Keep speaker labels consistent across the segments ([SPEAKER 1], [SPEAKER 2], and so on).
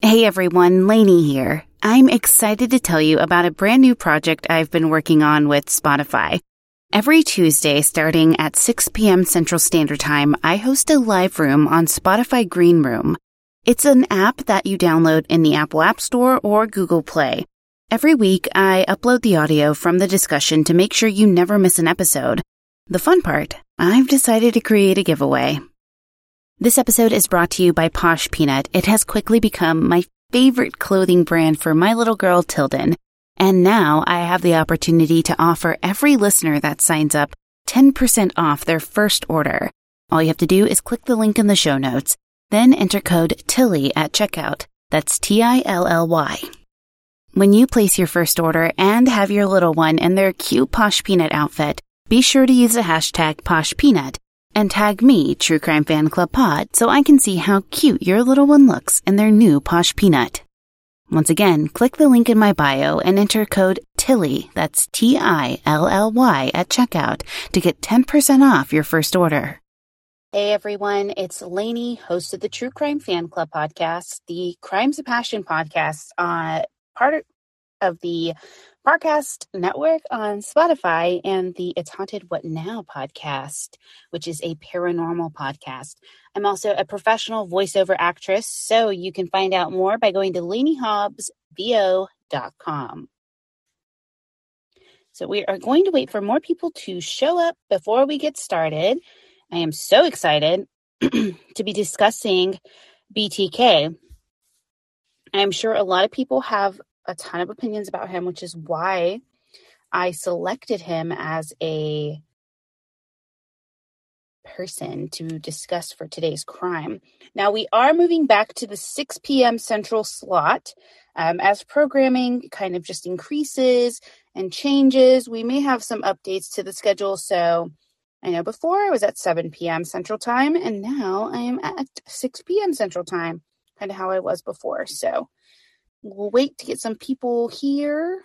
[SPEAKER 1] Hey everyone, Lainey here. I'm excited to tell you about a brand new project I've been working on with Spotify. Every Tuesday, starting at 6 p.m. Central Standard Time, I host a live room on Spotify Green Room. It's an app that you download in the Apple App Store or Google Play. Every week, I upload the audio from the discussion to make sure you never miss an episode. The fun part, I've decided to create a giveaway. This episode is brought to you by Posh Peanut. It has quickly become my favorite clothing brand for my little girl, Tilden. And now I have the opportunity to offer every listener that signs up 10% off their first order. All you have to do is click the link in the show notes, then enter code TILLY at checkout. That's T-I-L-L-Y. When you place your first order and have your little one in their cute Posh Peanut outfit, be sure to use the hashtag Posh Peanut and tag me, True Crime Fan Club Pod, so I can see how cute your little one looks in their new Posh Peanut. Once again, click the link in my bio and enter code TILLY, that's T-I-L-L-Y at checkout to get 10% off your first order. Hey everyone, it's Lainey, host of the True Crime Fan Club podcast, the Crimes of Passion podcast, uh, part of the Parcast Network on Spotify and the It's Haunted What Now podcast, which is a paranormal podcast. I'm also a professional voiceover actress, so you can find out more by going to LaineyHobbsVO.com. So we are going to wait for more people to show up before we get started. I am so excited to be discussing BTK. I'm sure a lot of people have a ton of opinions about him, which is why I selected him as a person to discuss for today's crime. Now, we are moving back to the 6 p.m. central slot. Um, as programming kind of just increases and changes, we may have some updates to the schedule. So, I know before I was at 7 p.m. central time, and now I am at 6 p.m. central time, kind of how I was before. So, we'll wait to get some people here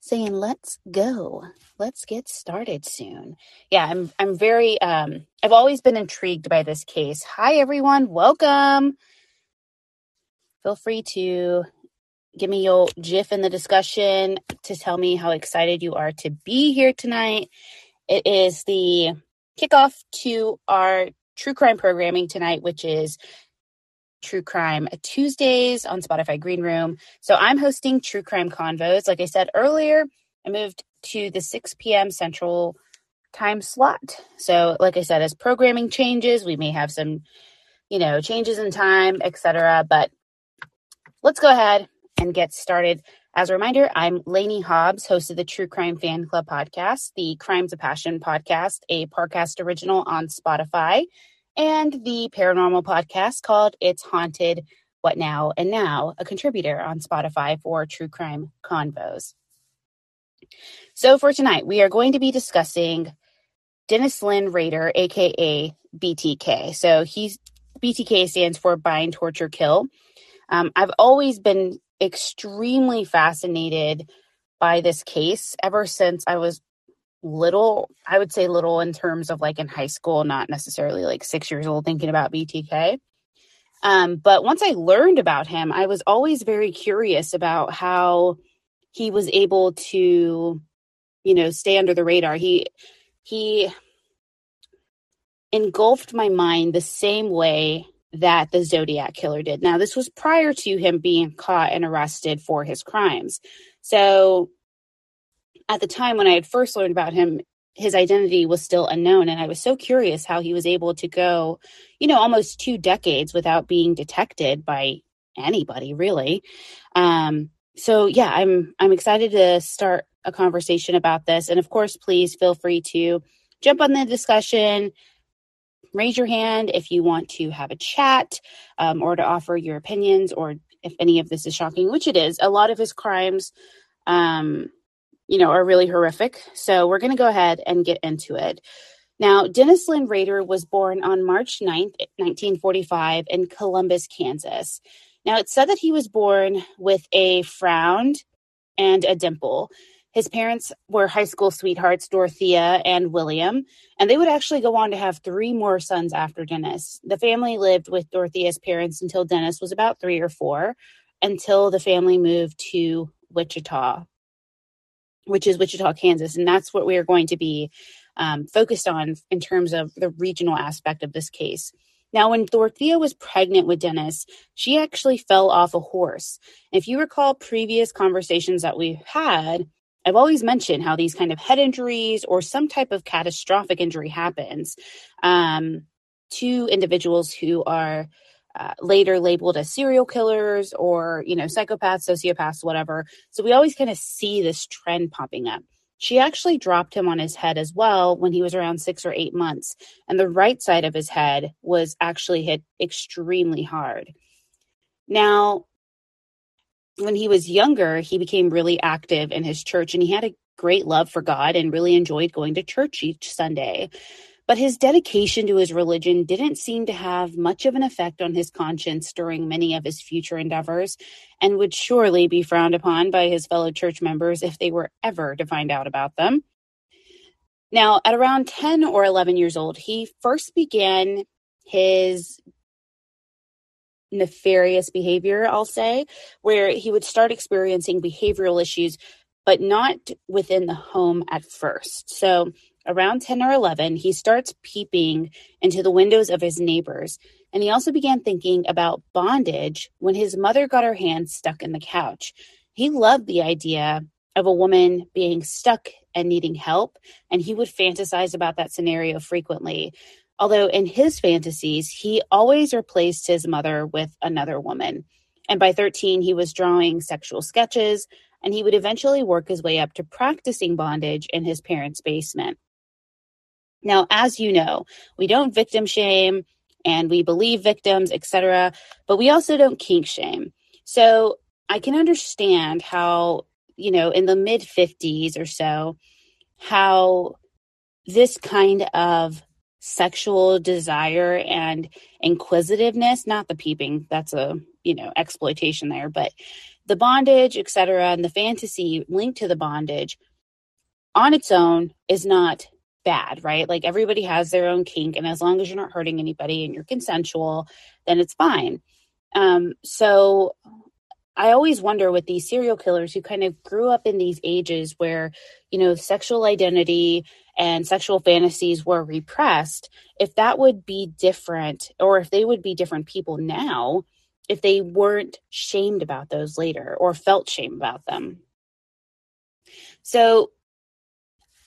[SPEAKER 1] saying let's go. Let's get started soon. Yeah i'm i'm very um i've always been intrigued by this case. Hi everyone. Welcome. Feel free to give me your gif in the discussion to tell me how excited you are to be here tonight. It is the kickoff to our true crime programming tonight which is True Crime Tuesdays on Spotify Green Room. So I'm hosting True Crime Convos. Like I said earlier, I moved to the 6 p.m. Central time slot. So, like I said, as programming changes, we may have some, you know, changes in time, etc. But let's go ahead and get started. As a reminder, I'm Lainey Hobbs, host of the True Crime Fan Club podcast, the Crimes of Passion podcast, a Parcast original on Spotify and the paranormal podcast called It's Haunted What Now and Now, a contributor on Spotify for True Crime Convos. So for tonight, we are going to be discussing Dennis Lynn Rader, aka BTK. So he's BTK stands for Bind, Torture, Kill. Um, I've always been extremely fascinated by this case ever since I was little i would say little in terms of like in high school not necessarily like six years old thinking about btk um, but once i learned about him i was always very curious about how he was able to you know stay under the radar he he engulfed my mind the same way that the Zodiac killer did. Now, this was prior to him being caught and arrested for his crimes. So, at the time when I had first learned about him, his identity was still unknown. And I was so curious how he was able to go, you know, almost two decades without being detected by anybody, really. Um, so yeah, I'm I'm excited to start a conversation about this. And of course, please feel free to jump on the discussion. Raise your hand if you want to have a chat um, or to offer your opinions, or if any of this is shocking, which it is. A lot of his crimes, um, you know, are really horrific. So we're going to go ahead and get into it. Now, Dennis Lynn Rader was born on March 9th, 1945, in Columbus, Kansas. Now, it's said that he was born with a frown and a dimple. His parents were high school sweethearts, Dorothea and William, and they would actually go on to have three more sons after Dennis. The family lived with Dorothea's parents until Dennis was about three or four, until the family moved to Wichita, which is Wichita, Kansas. And that's what we are going to be um, focused on in terms of the regional aspect of this case. Now, when Dorothea was pregnant with Dennis, she actually fell off a horse. If you recall previous conversations that we've had, I've always mentioned how these kind of head injuries or some type of catastrophic injury happens um, to individuals who are uh, later labeled as serial killers or, you know, psychopaths, sociopaths, whatever. So we always kind of see this trend popping up. She actually dropped him on his head as well when he was around six or eight months, and the right side of his head was actually hit extremely hard. Now, when he was younger, he became really active in his church and he had a great love for God and really enjoyed going to church each Sunday. But his dedication to his religion didn't seem to have much of an effect on his conscience during many of his future endeavors, and would surely be frowned upon by his fellow church members if they were ever to find out about them. Now, at around 10 or 11 years old, he first began his nefarious behavior, I'll say, where he would start experiencing behavioral issues, but not within the home at first. So Around 10 or 11, he starts peeping into the windows of his neighbors, and he also began thinking about bondage when his mother got her hand stuck in the couch. He loved the idea of a woman being stuck and needing help, and he would fantasize about that scenario frequently. Although in his fantasies, he always replaced his mother with another woman. And by 13, he was drawing sexual sketches, and he would eventually work his way up to practicing bondage in his parents' basement. Now, as you know, we don't victim shame and we believe victims, etc., but we also don't kink shame. So I can understand how, you know, in the mid 50s or so, how this kind of sexual desire and inquisitiveness, not the peeping, that's a, you know, exploitation there, but the bondage, etc., and the fantasy linked to the bondage on its own is not bad, right? Like everybody has their own kink, and as long as you're not hurting anybody and you're consensual, then it's fine. Um, so I always wonder with these serial killers who kind of grew up in these ages where, you know, sexual identity and sexual fantasies were repressed, if that would be different or if they would be different people now if they weren't shamed about those later or felt shame about them. So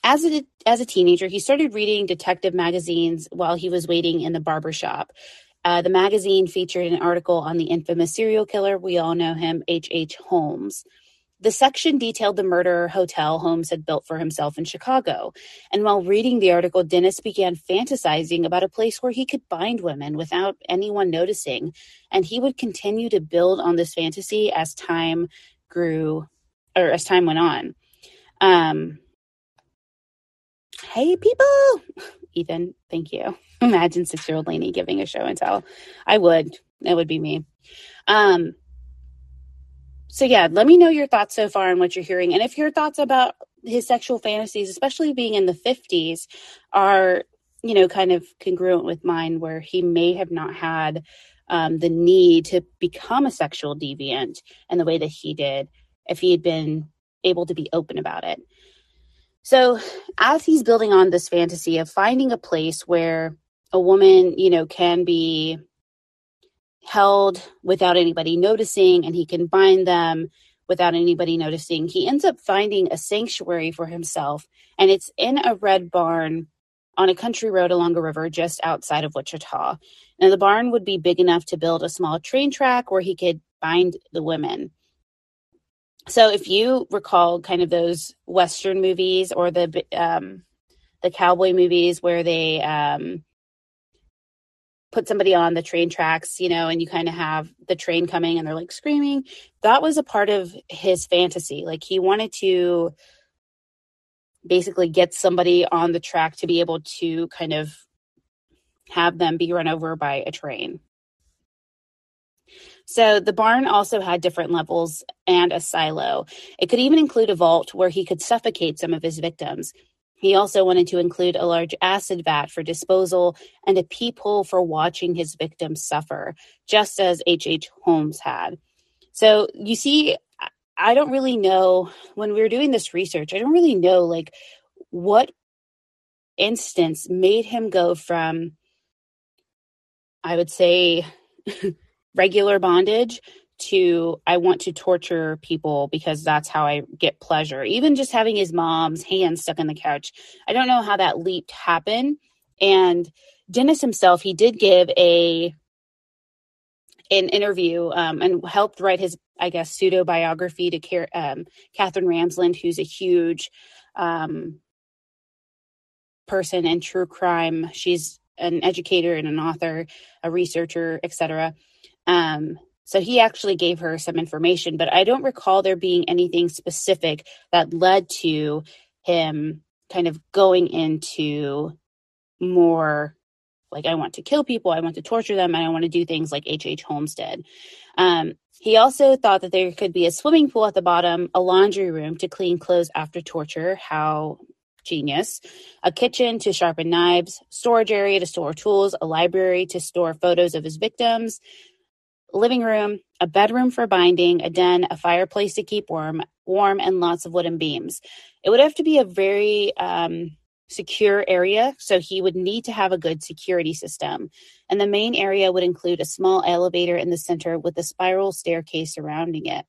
[SPEAKER 1] as a as a teenager, he started reading detective magazines while he was waiting in the barber shop. Uh, the magazine featured an article on the infamous serial killer. We all know him, H. H. Holmes. The section detailed the murder hotel Holmes had built for himself in Chicago. And while reading the article, Dennis began fantasizing about a place where he could bind women without anyone noticing. And he would continue to build on this fantasy as time grew, or as time went on. Um, Hey, people. Ethan, thank you. Imagine six year old Lainey giving a show and tell. I would. It would be me. Um, so, yeah, let me know your thoughts so far and what you're hearing. And if your thoughts about his sexual fantasies, especially being in the 50s, are, you know, kind of congruent with mine, where he may have not had um, the need to become a sexual deviant in the way that he did if he had been able to be open about it. So, as he's building on this fantasy of finding a place where a woman, you know, can be held without anybody noticing and he can bind them without anybody noticing. He ends up finding a sanctuary for himself, and it's in a red barn on a country road along a river just outside of Wichita. Now, the barn would be big enough to build a small train track where he could bind the women. So, if you recall kind of those Western movies or the um, the cowboy movies where they um, put somebody on the train tracks, you know, and you kind of have the train coming and they're like screaming. That was a part of his fantasy. Like he wanted to basically get somebody on the track to be able to kind of have them be run over by a train. So the barn also had different levels and a silo. It could even include a vault where he could suffocate some of his victims. He also wanted to include a large acid vat for disposal and a peephole for watching his victims suffer, just as H.H. H. Holmes had. So you see, I don't really know when we were doing this research, I don't really know like what instance made him go from, I would say, regular bondage to I want to torture people because that's how I get pleasure. Even just having his mom's hand stuck in the couch. I don't know how that leap happened. And Dennis himself, he did give a an interview um, and helped write his, I guess, pseudo biography to um, Katherine Ramsland, who's a huge um, person in true crime. She's an educator and an author, a researcher, etc. Um, so he actually gave her some information, but I don't recall there being anything specific that led to him kind of going into more like I want to kill people, I want to torture them, and I want to do things like H.H. H. Holmes did. Um, he also thought that there could be a swimming pool at the bottom, a laundry room to clean clothes after torture. How genius. A kitchen to sharpen knives, storage area to store tools, a library to store photos of his victims, living room, a bedroom for binding, a den, a fireplace to keep warm, warm, and lots of wooden beams. It would have to be a very um, secure area, so he would need to have a good security system. And the main area would include a small elevator in the center with a spiral staircase surrounding it.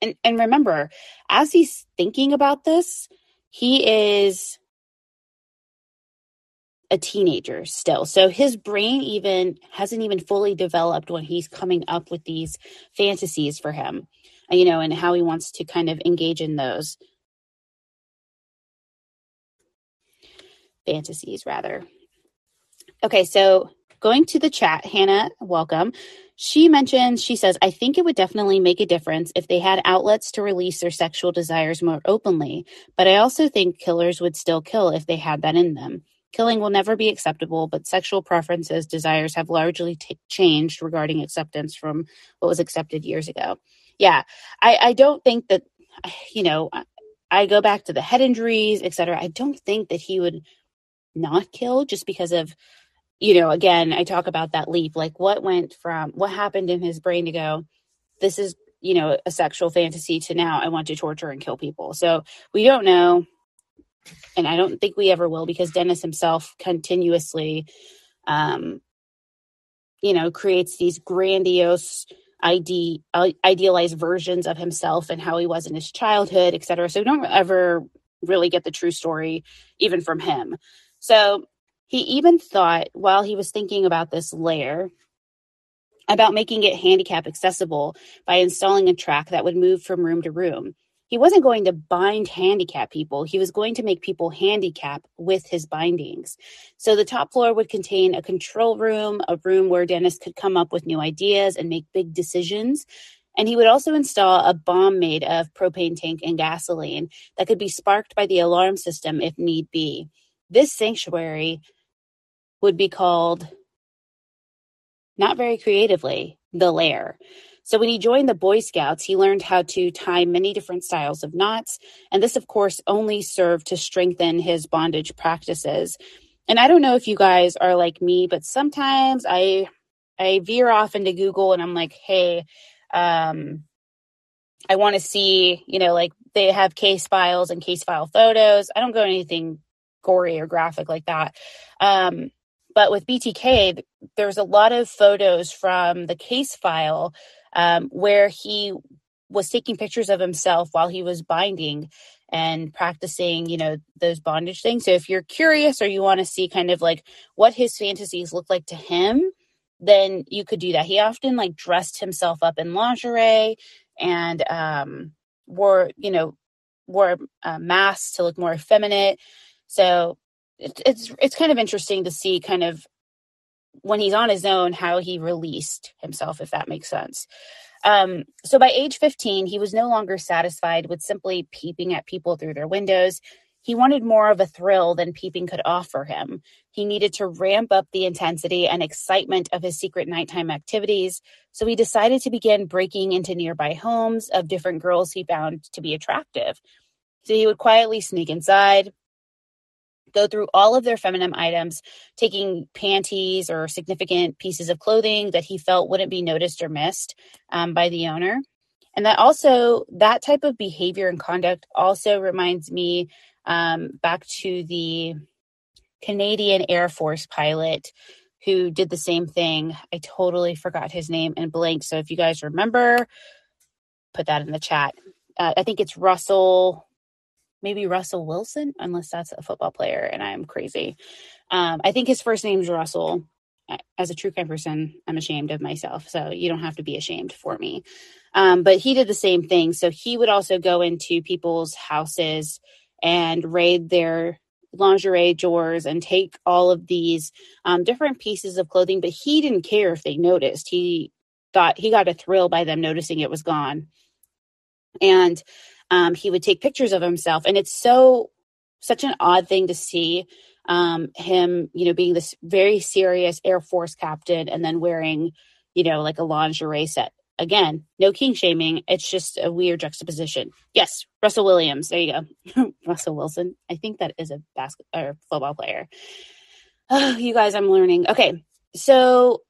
[SPEAKER 1] And, and remember, as he's thinking about this, he is a teenager still. So his brain even hasn't even fully developed when he's coming up with these fantasies for him, uh, you know, and how he wants to kind of engage in those fantasies, rather. Okay, so going to the chat, Hannah, welcome. She mentions, she says, I think it would definitely make a difference if they had outlets to release their sexual desires more openly, but I also think killers would still kill if they had that in them. Killing will never be acceptable, but sexual preferences, desires have largely t- changed regarding acceptance from what was accepted years ago. Yeah, I, I don't think that, you know, I go back to the head injuries, etc. I don't think that he would not kill just because of, you know, again, I talk about that leap. Like what went from what happened in his brain to go, this is, you know, a sexual fantasy to now I want to torture and kill people. So we don't know and I don't think we ever will because Dennis himself continuously, um, you know, creates these grandiose, ide- idealized versions of himself and how he was in his childhood, et cetera. So we don't ever really get the true story, even from him. So he even thought while he was thinking about this layer about making it handicap accessible by installing a track that would move from room to room he wasn't going to bind handicap people. He was going to make people handicap with his bindings. So the top floor would contain a control room, a room where Dennis could come up with new ideas and make big decisions. And he would also install a bomb made of propane tank and gasoline that could be sparked by the alarm system if need be. This sanctuary would be called, not very creatively, the lair. So when he joined the Boy Scouts, he learned how to tie many different styles of knots. And this, of course, only served to strengthen his bondage practices. And I don't know if you guys are like me, but sometimes I I veer off into Google and I'm like, hey, um, I want to see, you know, like they have case files and case file photos. I don't go anything gory or graphic like that. Um, But with BTK, there's a lot of photos from the case file um, where he was taking pictures of himself while he was binding and practicing, you know, those bondage things. So if you're curious or you want to see kind of like what his fantasies look like to him, then you could do that. He often like dressed himself up in lingerie and um wore, you know, wore a mask to look more effeminate. So it, it's it's kind of interesting to see kind of when he's on his own how he released himself if that makes sense. Um, so by age 15 he was no longer satisfied with simply peeping at people through their windows. He wanted more of a thrill than peeping could offer him. He needed to ramp up the intensity and excitement of his secret nighttime activities so he decided to begin breaking into nearby homes of different girls he found to be attractive. So he would quietly sneak inside go through all of their feminine items, taking panties or significant pieces of clothing that he felt wouldn't be noticed or missed um, by the owner. And that also, that type of behavior and conduct also reminds me um, back to the Canadian Air Force pilot who did the same thing. I totally forgot his name and blank. So if you guys remember, put that in the chat. Uh, I think it's Russell maybe Russell Wilson, unless that's a football player and I'm crazy. Um, I think his first name's Russell. As a true crime person, I'm ashamed of myself. So you don't have to be ashamed for me. Um, but he did the same thing. So he would also go into people's houses and raid their lingerie drawers and take all of these um, different pieces of clothing. But he didn't care if they noticed. He thought he got a thrill by them noticing it was gone. And um, he would take pictures of himself. And it's so such an odd thing to see um, him you know being this very serious air force captain and then wearing you know like a lingerie set. Again no king shaming. It's just a weird juxtaposition. Yes russell williams. There you go. Russell wilson. I think that is a basket or football player. Oh, you guys i'm learning. Okay. So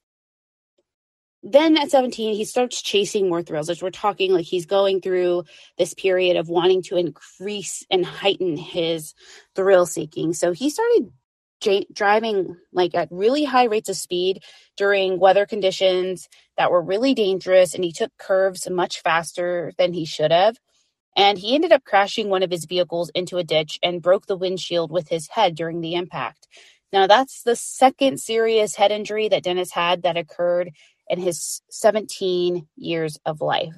[SPEAKER 1] then at 17 he starts chasing more thrills as we're talking like he's going through this period of wanting to increase and heighten his thrill seeking. So he started j- driving like at really high rates of speed during weather conditions that were really dangerous and he took curves much faster than he should have. And he ended up crashing one of his vehicles into a ditch and broke the windshield with his head during the impact. Now that's the second serious head injury that dennis had that occurred in his 17 years of life.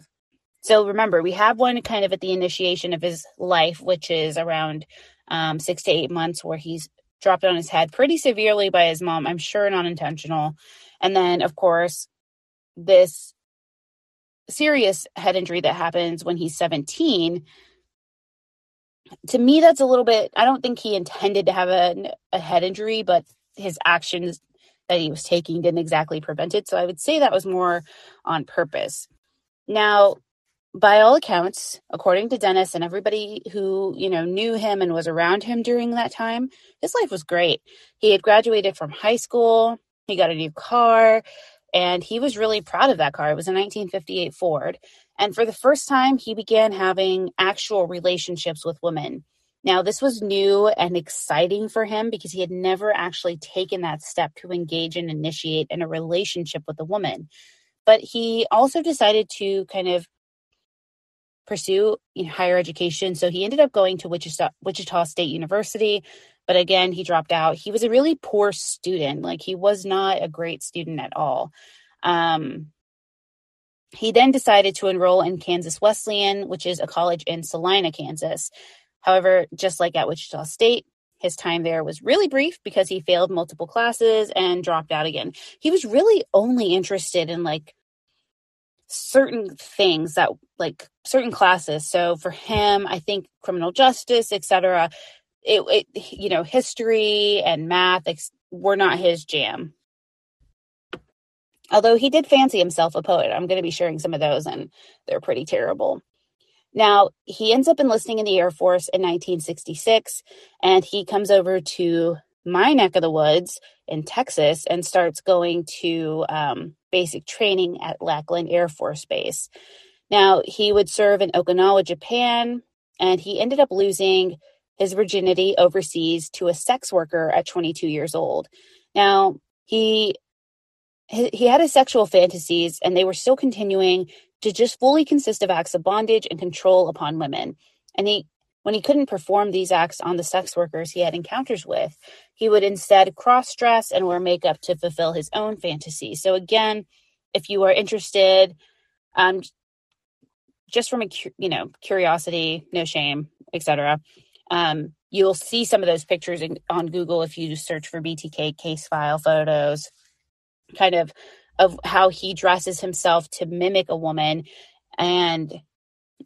[SPEAKER 1] So remember, we have one kind of at the initiation of his life, which is around um, six to eight months, where he's dropped on his head pretty severely by his mom. I'm sure not intentional. And then, of course, this serious head injury that happens when he's 17 to me that's a little bit i don't think he intended to have a, a head injury but his actions that he was taking didn't exactly prevent it. So I would say that was more on purpose. Now, by all accounts, according to Dennis and everybody who, you know, knew him and was around him during that time, his life was great. He had graduated from high school, he got a new car, and he was really proud of that car. It was a 1958 Ford. And for the first time, he began having actual relationships with women. Now, this was new and exciting for him because he had never actually taken that step to engage and initiate in a relationship with a woman. But he also decided to kind of pursue higher education. So he ended up going to Wichita, Wichita State University. But again, he dropped out. He was a really poor student. Like he was not a great student at all. Um, he then decided to enroll in Kansas Wesleyan, which is a college in Salina, Kansas. However, just like at Wichita State, his time there was really brief because he failed multiple classes and dropped out again. He was really only interested in like certain things that like certain classes. So for him, I think criminal justice, etc. It, it, you know, history and math ex- were not his jam. Although he did fancy himself a poet. I'm going to be sharing some of those, and they're pretty terrible. Now, he ends up enlisting in the Air Force in 1966, and he comes over to my neck of the woods in Texas and starts going to um, basic training at Lackland Air Force Base. Now, he would serve in Okinawa, Japan, and he ended up losing his virginity overseas to a sex worker at 22 years old. Now, he he had his sexual fantasies and they were still continuing to just fully consist of acts of bondage and control upon women. And he when he couldn't perform these acts on the sex workers he had encounters with, he would instead cross dress and wear makeup to fulfill his own fantasies. So, again, if you are interested, um, just from a you know curiosity, no shame, etc. Um, you'll see some of those pictures in, on Google if you search for BTK case file photos, kind of of how he dresses himself to mimic a woman, and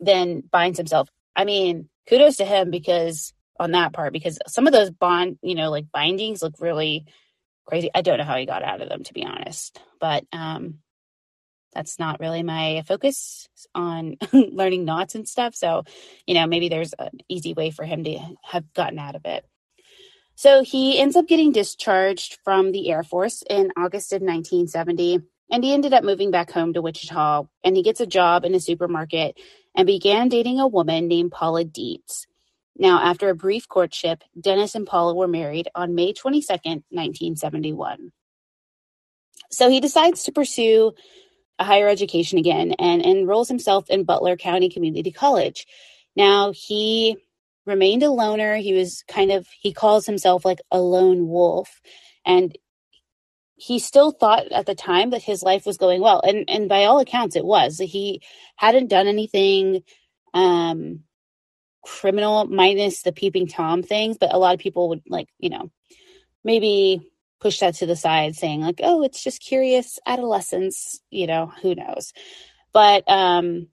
[SPEAKER 1] then binds himself. I mean, kudos to him because on that part because some of those bond you know like bindings look really crazy. I don't know how he got out of them to be honest but um that's not really my focus on learning knots and stuff. So you know maybe there's an easy way for him to have gotten out of it so he ends up getting discharged from the air force in august of 1970 and he ended up moving back home to wichita and he gets a job in a supermarket and began dating a woman named Paula Dietz. Now, after a brief courtship, Dennis and Paula were married on May 22nd, 1971. So he decides to pursue a higher education again and enrolls himself in Butler County Community College. Now, he remained a loner. He was kind of, he calls himself like a lone wolf. And he still thought at the time that his life was going well and and by all accounts it was he hadn't done anything um criminal minus the peeping tom things but a lot of people would like you know maybe push that to the side saying like oh it's just curious adolescence you know who knows but um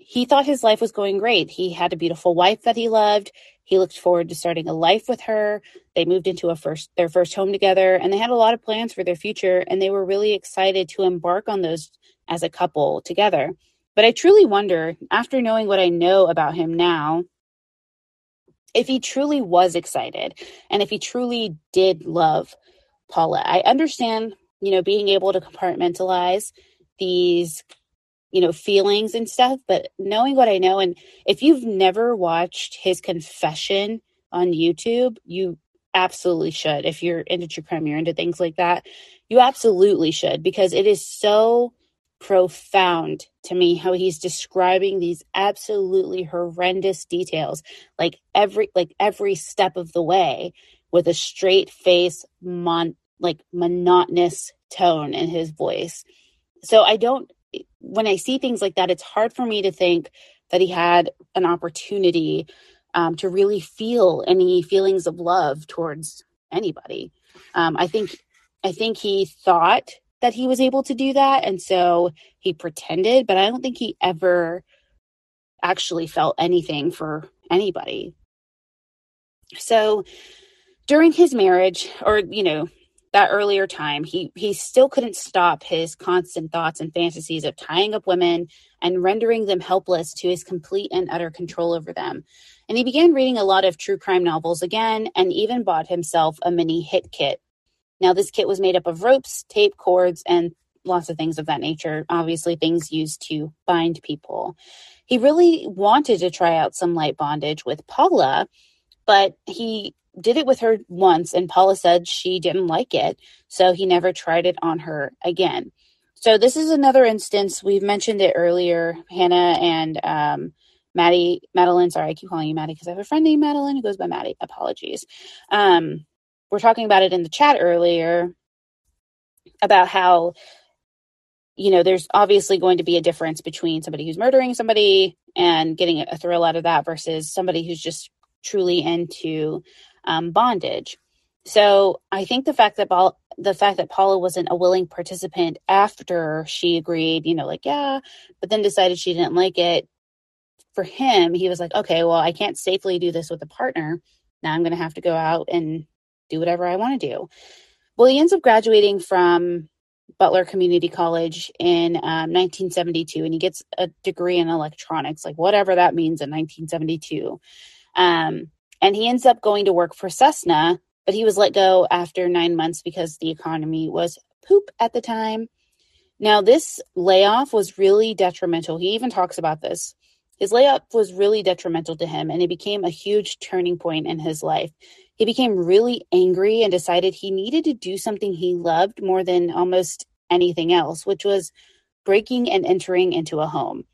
[SPEAKER 1] he thought his life was going great he had a beautiful wife that he loved he looked forward to starting a life with her. They moved into a first their first home together and they had a lot of plans for their future and they were really excited to embark on those as a couple together. But I truly wonder, after knowing what I know about him now, if he truly was excited and if he truly did love Paula. I understand, you know, being able to compartmentalize these you know, feelings and stuff, but knowing what I know, and if you've never watched his confession on YouTube, you absolutely should. If you're into true crime, you're into things like that, you absolutely should because it is so profound to me how he's describing these absolutely horrendous details like every like every step of the way with a straight face mon like monotonous tone in his voice so i don't when I see things like that, it's hard for me to think that he had an opportunity um, to really feel any feelings of love towards anybody. Um, I think I think he thought that he was able to do that, and so he pretended. But I don't think he ever actually felt anything for anybody. So during his marriage, or you know, that earlier time, he he still couldn't stop his constant thoughts and fantasies of tying up women and rendering them helpless to his complete and utter control over them. And he began reading a lot of true crime novels again and even bought himself a mini hit kit. Now this kit was made up of ropes, tape, cords, and lots of things of that nature, obviously things used to bind people. He really wanted to try out some light bondage with Paula, but he did it with her once, and Paula said she didn't like it, so he never tried it on her again. So this is another instance. We've mentioned it earlier. Hannah and um, Maddie, Madeline. Sorry, I keep calling you Maddie because I have a friend named Madeline who goes by Maddie. Apologies. Um, we're talking about it in the chat earlier about how you know there's obviously going to be a difference between somebody who's murdering somebody and getting a thrill out of that versus somebody who's just truly into um, bondage. So I think the fact that Paul, the fact that Paula wasn't a willing participant after she agreed, you know, like yeah, but then decided she didn't like it. For him, he was like, okay, well, I can't safely do this with a partner. Now I'm going to have to go out and do whatever I want to do. Well, he ends up graduating from Butler Community College in um, 1972, and he gets a degree in electronics, like whatever that means in 1972. Um, and he ends up going to work for Cessna, but he was let go after nine months because the economy was poop at the time. Now, this layoff was really detrimental. He even talks about this. His layoff was really detrimental to him, and it became a huge turning point in his life. he became really angry and decided he needed to do something he loved more than almost anything else, which was breaking and entering into a home.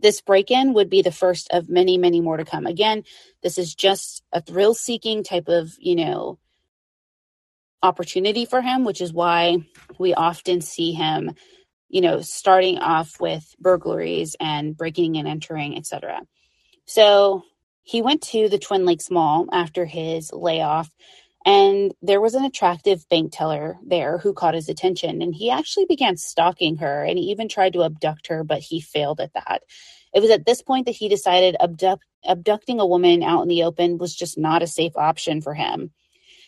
[SPEAKER 1] This break in would be the first of many, many more to come. Again, this is just a thrill seeking type of, you know, opportunity for him, which is why we often see him, you know, starting off with burglaries and breaking and entering, etc. So he went to the Twin Lakes Mall after his layoff and there was an attractive bank teller there who caught his attention, and he actually began stalking her and he even tried to abduct her, but he failed at that. It was at this point that he decided abduct, abducting a woman out in the open was just not a safe option for him.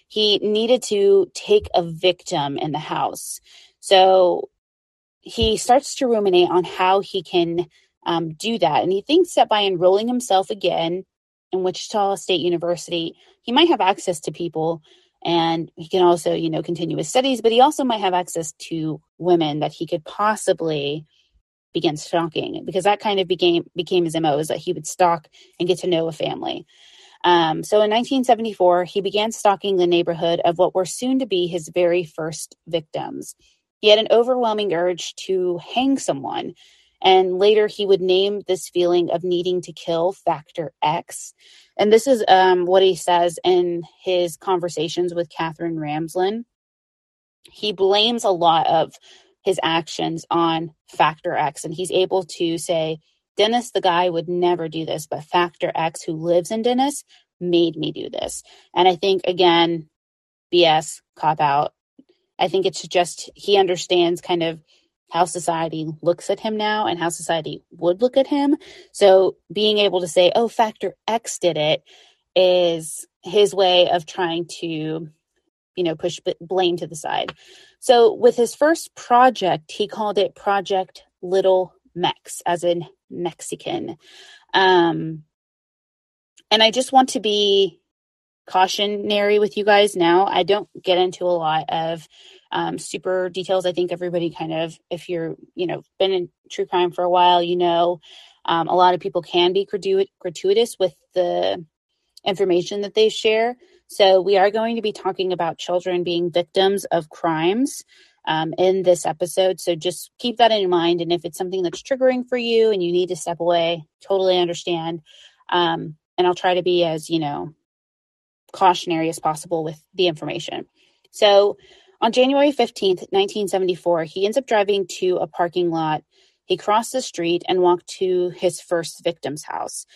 [SPEAKER 1] He needed to take a victim in the house. So he starts to ruminate on how he can um, do that. And he thinks that by enrolling himself again in Wichita State University, he might have access to people and he can also, you know, continue his studies, but he also might have access to women that he could possibly begin stalking because that kind of became became his MO is that he would stalk and get to know a family. Um, so in 1974, he began stalking the neighborhood of what were soon to be his very first victims. He had an overwhelming urge to hang someone and later he would name this feeling of needing to kill factor X. And this is um, what he says in his conversations with Katherine Ramsland. He blames a lot of his actions on factor X, and he's able to say, Dennis, the guy, would never do this, but factor X, who lives in Dennis, made me do this. And I think, again, BS, cop out. I think it's just he understands kind of how society looks at him now and how society would look at him. So being able to say, oh, factor X did it is his way of trying to, you know, push blame to the side. So with his first project, he called it Project Little Mex, as in Mexican. Um, and I just want to be cautionary with you guys now. I don't get into a lot of um, super details. I think everybody kind of, if you're, you know, been in true crime for a while, you know, um, a lot of people can be gratuitous with the information that they share. So we are going to be talking about children being victims of crimes um, in this episode. So just keep that in mind. And if it's something that's triggering for you and you need to step away, totally understand. Um, and I'll try to be as, you know, cautionary as possible with the information. So on January 15th, 1974, he ends up driving to a parking lot. He crossed the street and walked to his first victim's house.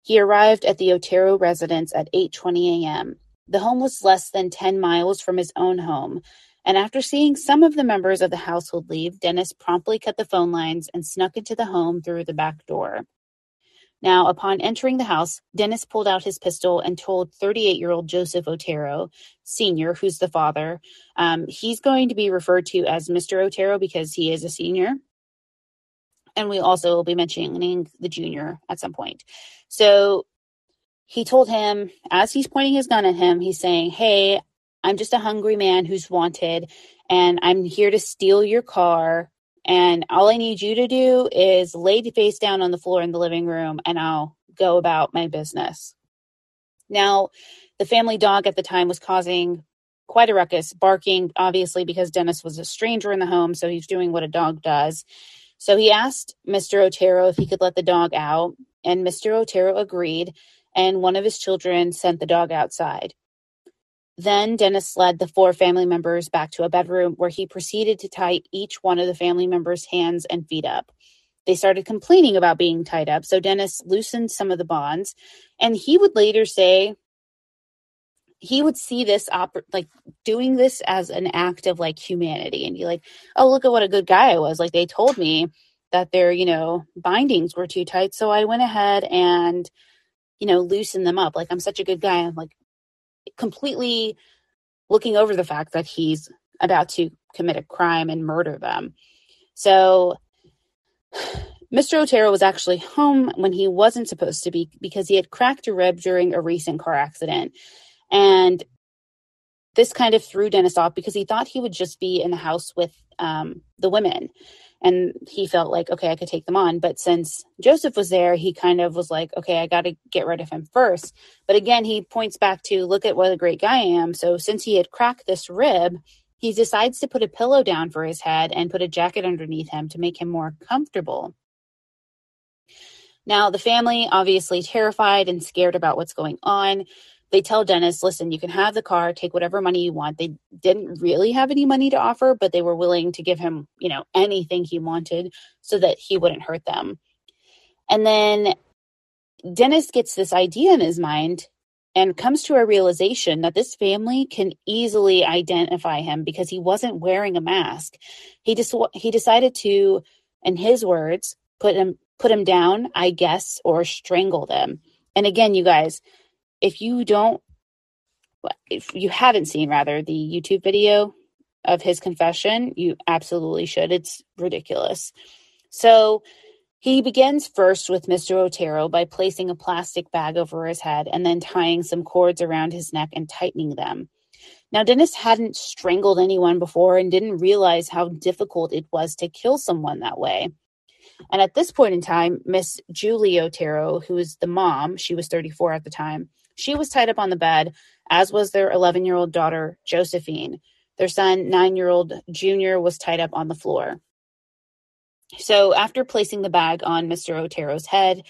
[SPEAKER 1] He arrived at the Otero residence at 8:20 a.m. The home was less than 10 miles from his own home, and after seeing some of the members of the household leave, Dennis promptly cut the phone lines and snuck into the home through the back door. Now, upon entering the house, Dennis pulled out his pistol and told 38 year old Joseph Otero, Sr., who's the father, um, he's going to be referred to as Mr. Otero because he is a senior. And we also will be mentioning the junior at some point. So he told him, as he's pointing his gun at him, he's saying, Hey, I'm just a hungry man who's wanted, and I'm here to steal your car and all I need you to do is lay face down on the floor in the living room and I'll go about my business. Now, the family dog at the time was causing quite a ruckus, barking, obviously, because Dennis was a stranger in the home. So he's doing what a dog does. So he asked Mr. Otero if he could let the dog out, and Mr. Otero agreed. And one of his children sent the dog outside. Then Dennis led the four family members back to a bedroom where he proceeded to tie each one of the family members' hands and feet up. They started complaining about being tied up, so Dennis loosened some of the bonds, and he would later say he would see this op- like doing this as an act of like humanity and be like, "Oh, look at what a good guy I was." Like they told me that their, you know, bindings were too tight, so I went ahead and you know, loosened them up. Like I'm such a good guy. I'm like, completely looking over the fact that he's about to commit a crime and murder them. So Mr. Otero was actually home when he wasn't supposed to be because he had cracked a rib during a recent car accident. And this kind of threw Dennis off because he thought he would just be in the house with um, the women. And he felt like okay i could take them on. But since joseph was there he kind of was like okay i got to get rid of him first. But again he points back to look at what a great guy i am. So since he had cracked this rib he decides to put a pillow down for his head and put a jacket underneath him to make him more comfortable. Now the family obviously terrified and scared about what's going on they tell Dennis, listen, you can have the car, take whatever money you want. They didn't really have any money to offer, but they were willing to give him, you know, anything he wanted so that he wouldn't hurt them. And then Dennis gets this idea in his mind and comes to a realization that this family can easily identify him because he wasn't wearing a mask. He just he decided to in his words put him put him down, I guess, or strangle them. And again, you guys, if you don't if you haven't seen rather the YouTube video of his confession, you absolutely should. It's ridiculous. So he begins first with Mr. Otero by placing a plastic bag over his head and then tying some cords around his neck and tightening them. Now, Dennis hadn't strangled anyone before and didn't realize how difficult it was to kill someone that way. And at this point in time, Miss Julie Otero, who is the mom, she was 34 at the time, she was tied up on the bed, as was their 11 year old daughter, Josephine. Their son, nine year old Junior, was tied up on the floor. So, after placing the bag on Mr. Otero's head,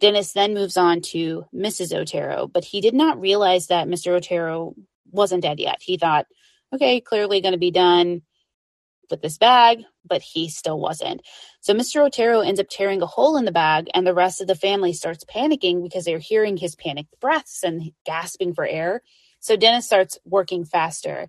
[SPEAKER 1] Dennis then moves on to Mrs. Otero, but he did not realize that Mr. Otero wasn't dead yet. He thought, okay, clearly going to be done with this bag, but he still wasn't. So Mr. Otero ends up tearing a hole in the bag, and the rest of the family starts panicking because they're hearing his panicked breaths and gasping for air. So Dennis starts working faster.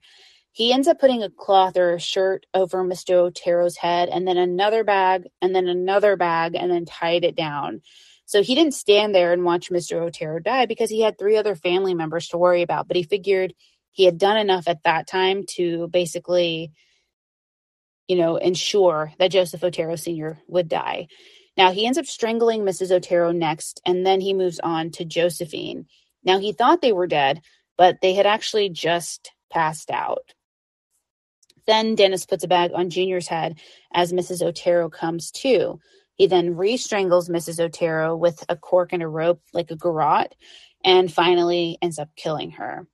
[SPEAKER 1] He ends up putting a cloth or a shirt over Mr. Otero's head, and then another bag, and then another bag, and then tied it down. So he didn't stand there and watch Mr. Otero die because he had three other family members to worry about, but he figured he had done enough at that time to basically you know, ensure that Joseph Otero Sr. would die. Now, he ends up strangling Mrs. Otero next, and then he moves on to Josephine. Now, he thought they were dead, but they had actually just passed out. Then Dennis puts a bag on Junior's head as Mrs. Otero comes to. He then re strangles Mrs. Otero with a cork and a rope like a garrote and finally ends up killing her.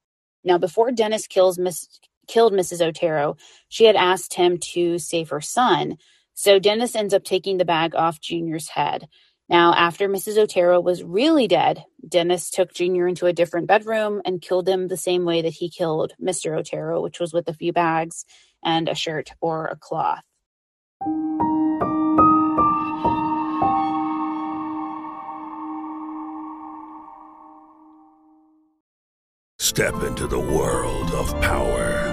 [SPEAKER 1] Now, before Dennis kills Miss killed Mrs. Otero, she had asked him to save her son. So Dennis ends up taking the bag off Junior's head. Now, after Mrs. Otero was really dead, Dennis took Junior into a different bedroom and killed him the same way that he killed Mr. Otero, which was with a few bags and a shirt or a cloth.
[SPEAKER 2] Step into the world of power,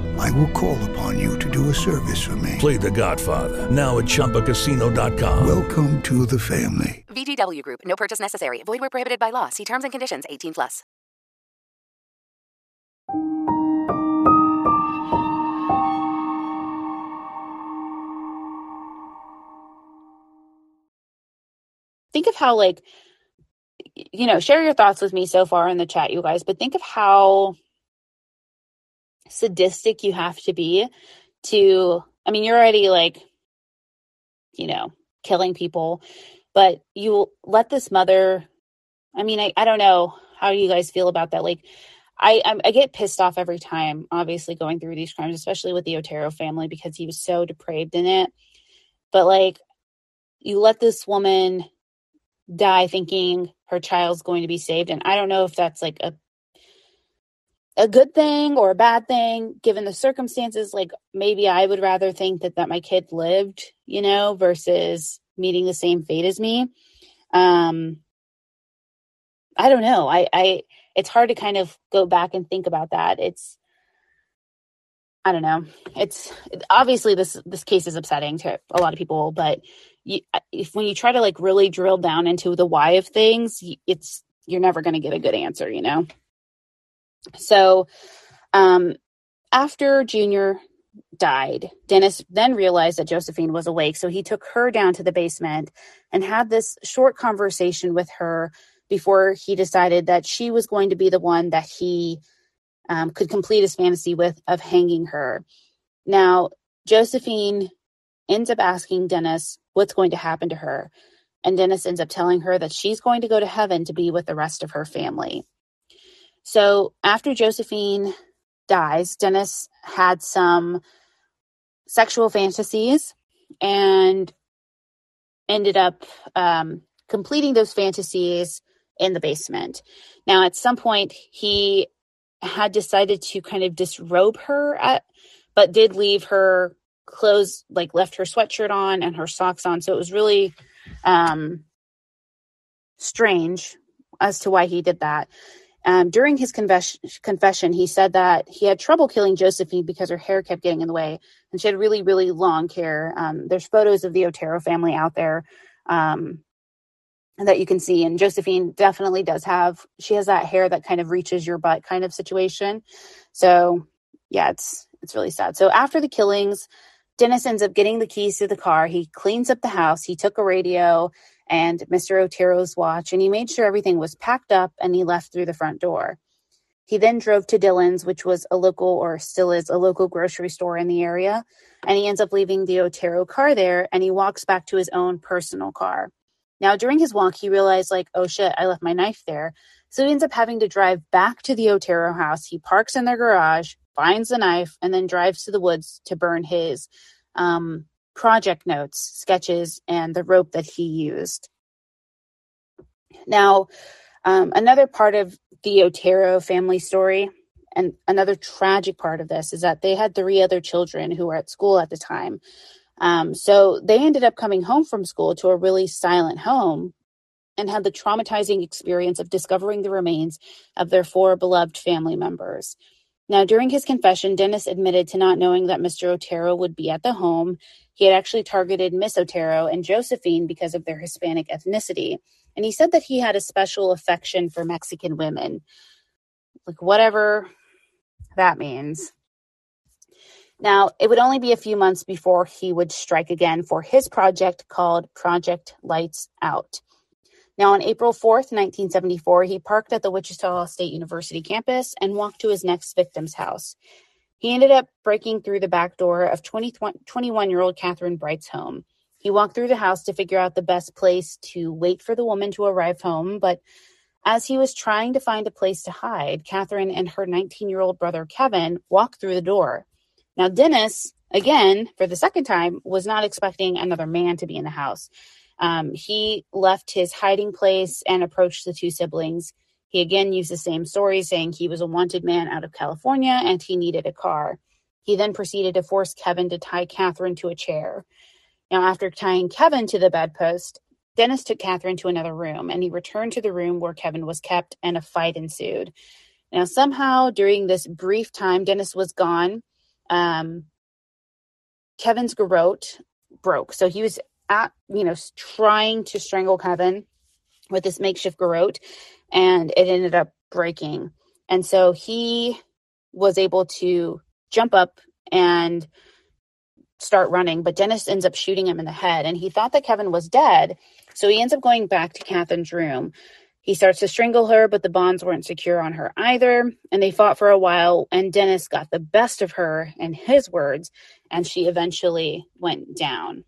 [SPEAKER 3] I will call upon you to do a service for me.
[SPEAKER 2] Play The Godfather now at ChumbaCasino.com.
[SPEAKER 3] Welcome to the family.
[SPEAKER 4] VGW Group. No purchase necessary. Void where prohibited by law. See terms and conditions. 18 plus.
[SPEAKER 1] Think of how, like, you know, share your thoughts with me so far in the chat, you guys, but think of how sadistic you have to be to, I mean, you're already like, you know, killing people, but you let this mother, I mean, I, I don't know how you guys feel about that. Like, I, I, I get pissed off every time, obviously, going through these crimes, especially with the Otero family, because he was so depraved in it. But like, you let this woman die thinking her child's going to be saved, and I don't know if that's like a a good thing or a bad thing given the circumstances like maybe i would rather think that that my kid lived you know versus meeting the same fate as me. Um i don't know. I i it's hard to kind of go back and think about that. It's i don't know. It's obviously this this case is upsetting to a lot of people but you, if when you try to like really drill down into the why of things it's you're never going to get a good answer you know so um after Junior died, Dennis then realized that Josephine was awake. So he took her down to the basement and had this short conversation with her before he decided that she was going to be the one that he um, could complete his fantasy with of hanging her. Now, Josephine ends up asking Dennis what's going to happen to her. And Dennis ends up telling her that she's going to go to heaven to be with the rest of her family. So after Josephine dies, Dennis had some sexual fantasies and ended up um, completing those fantasies in the basement. Now, at some point, he had decided to kind of disrobe her, at, but did leave her clothes, like left her sweatshirt on and her socks on. So it was really um, strange as to why he did that. Um, during his confession, confession, he said that he had trouble killing Josephine because her hair kept getting in the way, and she had really, really long hair. Um, there's photos of the Otero family out there um, that you can see, and Josephine definitely does have. She has that hair that kind of reaches your butt, kind of situation. So, yeah, it's it's really sad. So after the killings, Dennis ends up getting the keys to the car. He cleans up the house. He took a radio and Mr. Otero's watch, and he made sure everything was packed up and he left through the front door. He then drove to Dillon's, which was a local or still is a local grocery store in the area, and he ends up leaving the Otero car there and he walks back to his own personal car. Now, during his walk, he realized, like, oh shit, I left my knife there. So he ends up having to drive back to the Otero house. He parks in their garage, finds the knife, and then drives to the woods to burn his um, project notes, sketches, and the rope that he used. Now, um, another part of the Otero family story, and another tragic part of this, is that they had three other children who were at school at the time. Um, so they ended up coming home from school to a really silent home and had the traumatizing experience of discovering the remains of their four beloved family members. Now, during his confession, Dennis admitted to not knowing that Mr. Otero would be at the home. He had actually targeted Miss Otero and Josephine because of their Hispanic ethnicity. And he said that he had a special affection for Mexican women, like whatever that means. Now, it would only be a few months before he would strike again for his project called Project Lights Out. Now, on April 4th, 1974, he parked at the Wichita State University campus and walked to his next victim's house. He ended up breaking through the back door of 21 year old Kathryn Bright's home. He walked through the house to figure out the best place to wait for the woman to arrive home, but as he was trying to find a place to hide, Kathryn and her 19 year old brother Kevin walked through the door. Now, Dennis, again, for the second time, was not expecting another man to be in the house. Um, he left his hiding place and approached the two siblings. He again used the same story, saying he was a wanted man out of California and he needed a car. He then proceeded to force Kevin to tie Kathryn to a chair. Now, after tying Kevin to the bedpost, Dennis took Kathryn to another room and he returned to the room where Kevin was kept and a fight ensued. Now, somehow during this brief time Dennis was gone, um, Kevin's garrote broke. So he was at, you know, trying to strangle Kevin with this makeshift garrote, and it ended up breaking. And so he was able to jump up and start running, but Dennis ends up shooting him in the head. And he thought that Kevin was dead. So he ends up going back to Kathryn's room. He starts to strangle her, but the bonds weren't secure on her either. And they fought for a while, and Dennis got the best of her, in his words, and she eventually went down.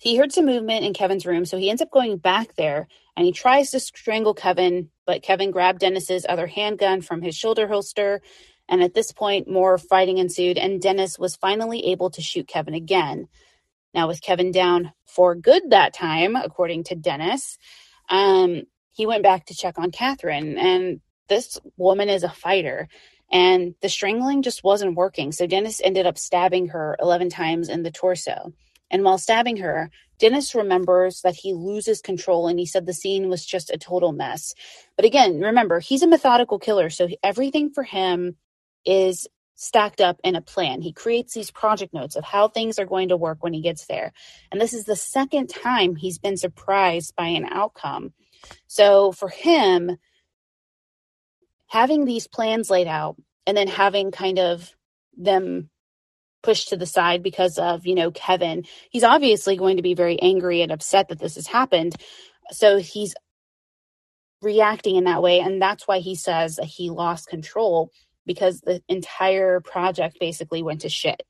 [SPEAKER 1] He heard some movement in Kevin's room, so he ends up going back there and he tries to strangle Kevin, but Kevin grabbed Dennis's other handgun from his shoulder holster. And at this point, more fighting ensued, and Dennis was finally able to shoot Kevin again. Now, with Kevin down for good that time, according to Dennis, um, he went back to check on Kathryn. And this woman is a fighter, and the strangling just wasn't working. So Dennis ended up stabbing her 11 times in the torso. And while stabbing her, Dennis remembers that he loses control and he said the scene was just a total mess. But again, remember, he's a methodical killer. So everything for him is stacked up in a plan. He creates these project notes of how things are going to work when he gets there. And this is the second time he's been surprised by an outcome. So for him, having these plans laid out and then having kind of them pushed to the side because of, you know, Kevin. He's obviously going to be very angry and upset that this has happened. So he's reacting in that way. And that's why he says that he lost control because the entire project basically went to shit.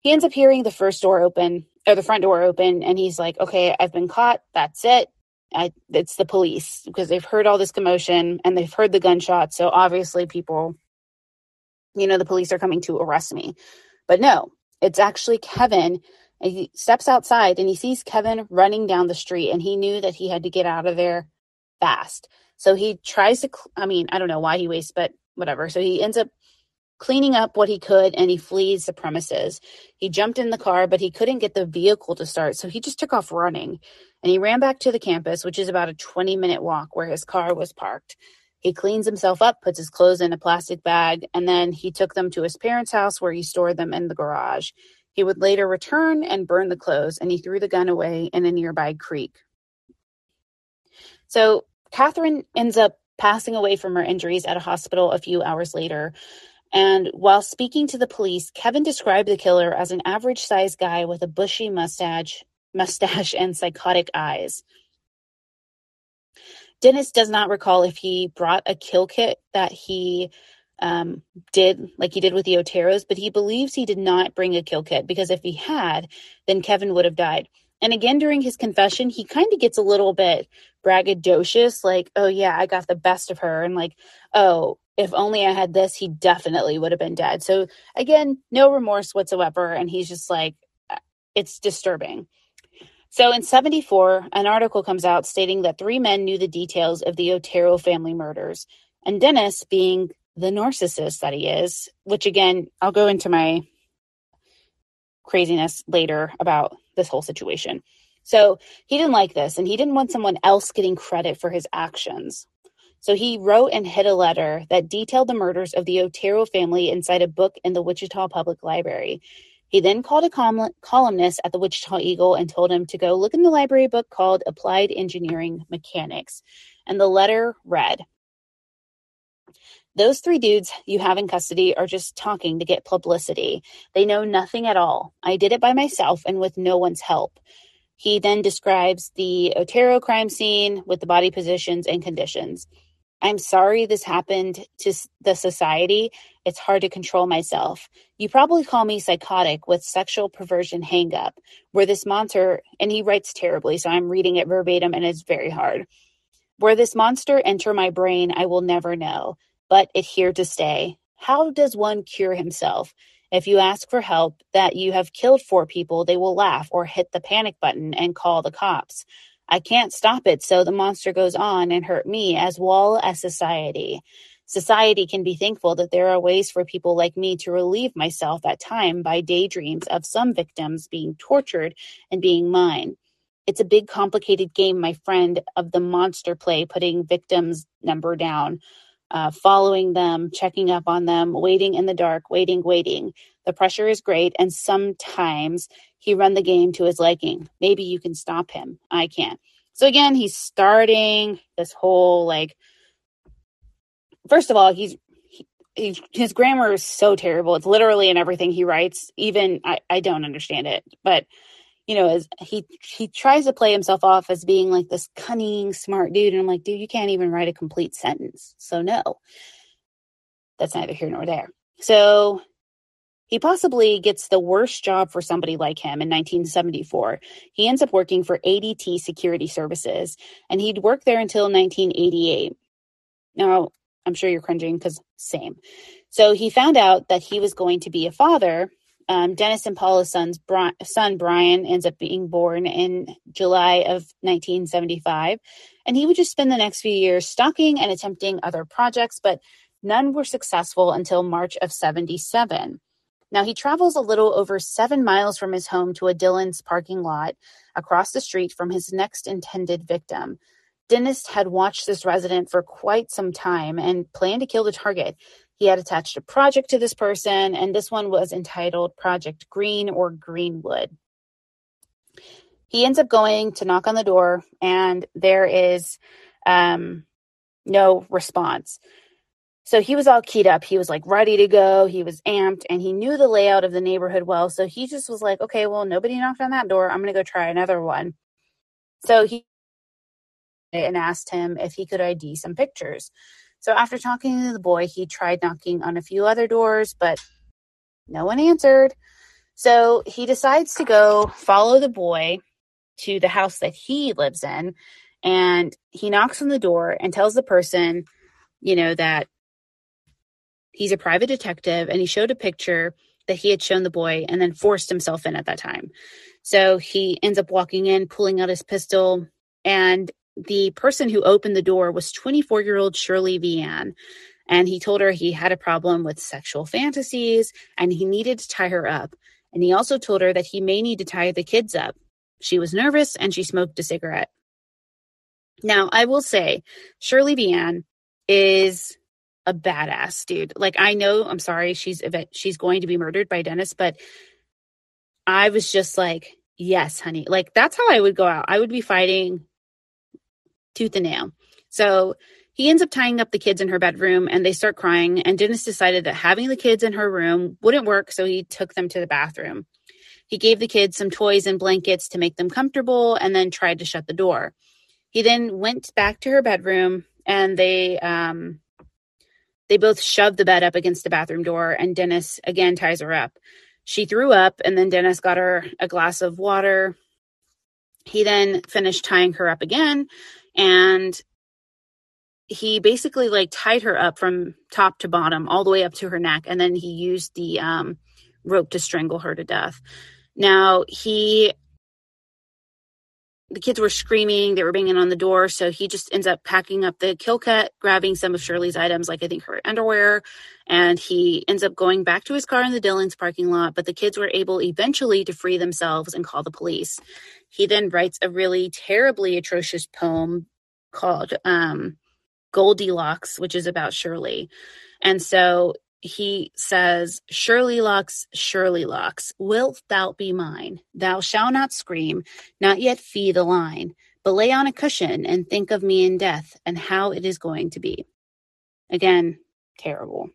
[SPEAKER 1] He ends up hearing the first door open or the front door open and he's like, okay, I've been caught. That's it. I, it's the police because they've heard all this commotion and they've heard the gunshots. So obviously, people, you know, the police are coming to arrest me. But no, it's actually Kevin. He steps outside and he sees Kevin running down the street and he knew that he had to get out of there fast. So he tries to, I mean, I don't know why he wastes, but whatever. So he ends up cleaning up what he could and he flees the premises. He jumped in the car, but he couldn't get the vehicle to start. So he just took off running and he ran back to the campus, which is about a 20 minute walk where his car was parked. He cleans himself up, puts his clothes in a plastic bag, and then he took them to his parents' house where he stored them in the garage. He would later return and burn the clothes, and he threw the gun away in a nearby creek. So Kathryn ends up passing away from her injuries at a hospital a few hours later. And while speaking to the police, Kevin described the killer as an average sized guy with a bushy mustache, mustache and psychotic eyes. Dennis does not recall if he brought a kill kit that he um, did, like he did with the Oteros, but he believes he did not bring a kill kit because if he had, then Kevin would have died. And again, during his confession, he kind of gets a little bit braggadocious, like, oh, yeah, I got the best of her. And like, oh, if only I had this, he definitely would have been dead. So again, no remorse whatsoever. And he's just like, uh, it's disturbing. So in 74, an article comes out stating that three men knew the details of the Otero family murders. And Dennis, being the narcissist that he is, which again, I'll go into my craziness later about this whole situation. So he didn't like this and he didn't want someone else getting credit for his actions. So he wrote and hid a letter that detailed the murders of the Otero family inside a book in the Wichita Public Library. He then called a col- columnist at the Wichita Eagle and told him to go look in the library book called Applied Engineering Mechanics. And the letter read Those three dudes you have in custody are just talking to get publicity. They know nothing at all. I did it by myself and with no one's help. He then describes the Otero crime scene with the body positions and conditions. I'm sorry this happened to the society. It's hard to control myself. You probably call me psychotic with sexual perversion hangup, where this monster, and he writes terribly, so I'm reading it verbatim and it's very hard. Where this monster enter my brain, I will never know, but it here to stay. How does one cure himself? If you ask for help that you have killed four people, they will laugh or hit the panic button and call the cops. I can't stop it, so the monster goes on and hurt me as well as society. Society can be thankful that there are ways for people like me to relieve myself at time by daydreams of some victims being tortured and being mine. It's a big complicated game, my friend, of the monster play, putting victims number down, uh, following them, checking up on them, waiting in the dark, waiting, waiting. The pressure is great, and sometimes he run the game to his liking. Maybe you can stop him. I can't. So again, he's starting this whole like. First of all, he's he, he, his grammar is so terrible. It's literally in everything he writes. Even I, I don't understand it, but you know, as he he tries to play himself off as being like this cunning, smart dude, and I'm like, dude, you can't even write a complete sentence. So no, that's neither here nor there. So he possibly gets the worst job for somebody like him in 1974. He ends up working for ADT Security Services, and he'd work there until 1988. Now, I'm sure you're cringing because same. So he found out that he was going to be a father. Um, Dennis and Paula's son's Bri- son Brian ends up being born in July of 1975, and he would just spend the next few years stalking and attempting other projects, but none were successful until March of 77. Now, he travels a little over seven miles from his home to a Dillon's parking lot across the street from his next intended victim. Dennis had watched this resident for quite some time and planned to kill the target. He had attached a project to this person, and this one was entitled Project Green or Greenwood. He ends up going to knock on the door, and there is um, no response. So he was all keyed up. He was like ready to go. He was amped and he knew the layout of the neighborhood well. So he just was like, okay, well, nobody knocked on that door. I'm going to go try another one. So he and asked him if he could ID some pictures. So after talking to the boy, he tried knocking on a few other doors, but no one answered. So he decides to go follow the boy to the house that he lives in. And he knocks on the door and tells the person, you know, that he's a private detective and he showed a picture that he had shown the boy and then forced himself in at that time. So he ends up walking in, pulling out his pistol, and the person who opened the door was 24 year old Shirley Vian. And he told her he had a problem with sexual fantasies and he needed to tie her up. And he also told her that he may need to tie the kids up. She was nervous and she smoked a cigarette. Now, I will say, Shirley Vian is a badass dude. Like I know, I'm sorry, she's she's going to be murdered by Dennis, but I was just like, yes, honey. Like that's how I would go out. I would be fighting tooth and nail. So he ends up tying up the kids in her bedroom and they start crying. And Dennis decided that having the kids in her room wouldn't work. So he took them to the bathroom. He gave the kids some toys and blankets to make them comfortable and then tried to shut the door. He then went back to her bedroom and they um, they both shoved the bed up against the bathroom door, and Dennis again ties her up. She threw up, and then Dennis got her a glass of water. He then finished tying her up again, and he basically like tied her up from top to bottom, all the way up to her neck, and then he used the um, rope to strangle her to death. Now he the kids were screaming, they were banging on the door. So he just ends up packing up the kill kit, grabbing some of Shirley's items, like I think her underwear, and he ends up going back to his car in the Dillons parking lot. But the kids were able eventually to free themselves and call the police. He then writes a really terribly atrocious poem called um, Goldilocks, which is about Shirley. And so he says, Shirleylocks, surely locks, wilt thou be mine? Thou shalt not scream, not yet fee the line, but lay on a cushion and think of me in death and how it is going to be. Again, terrible.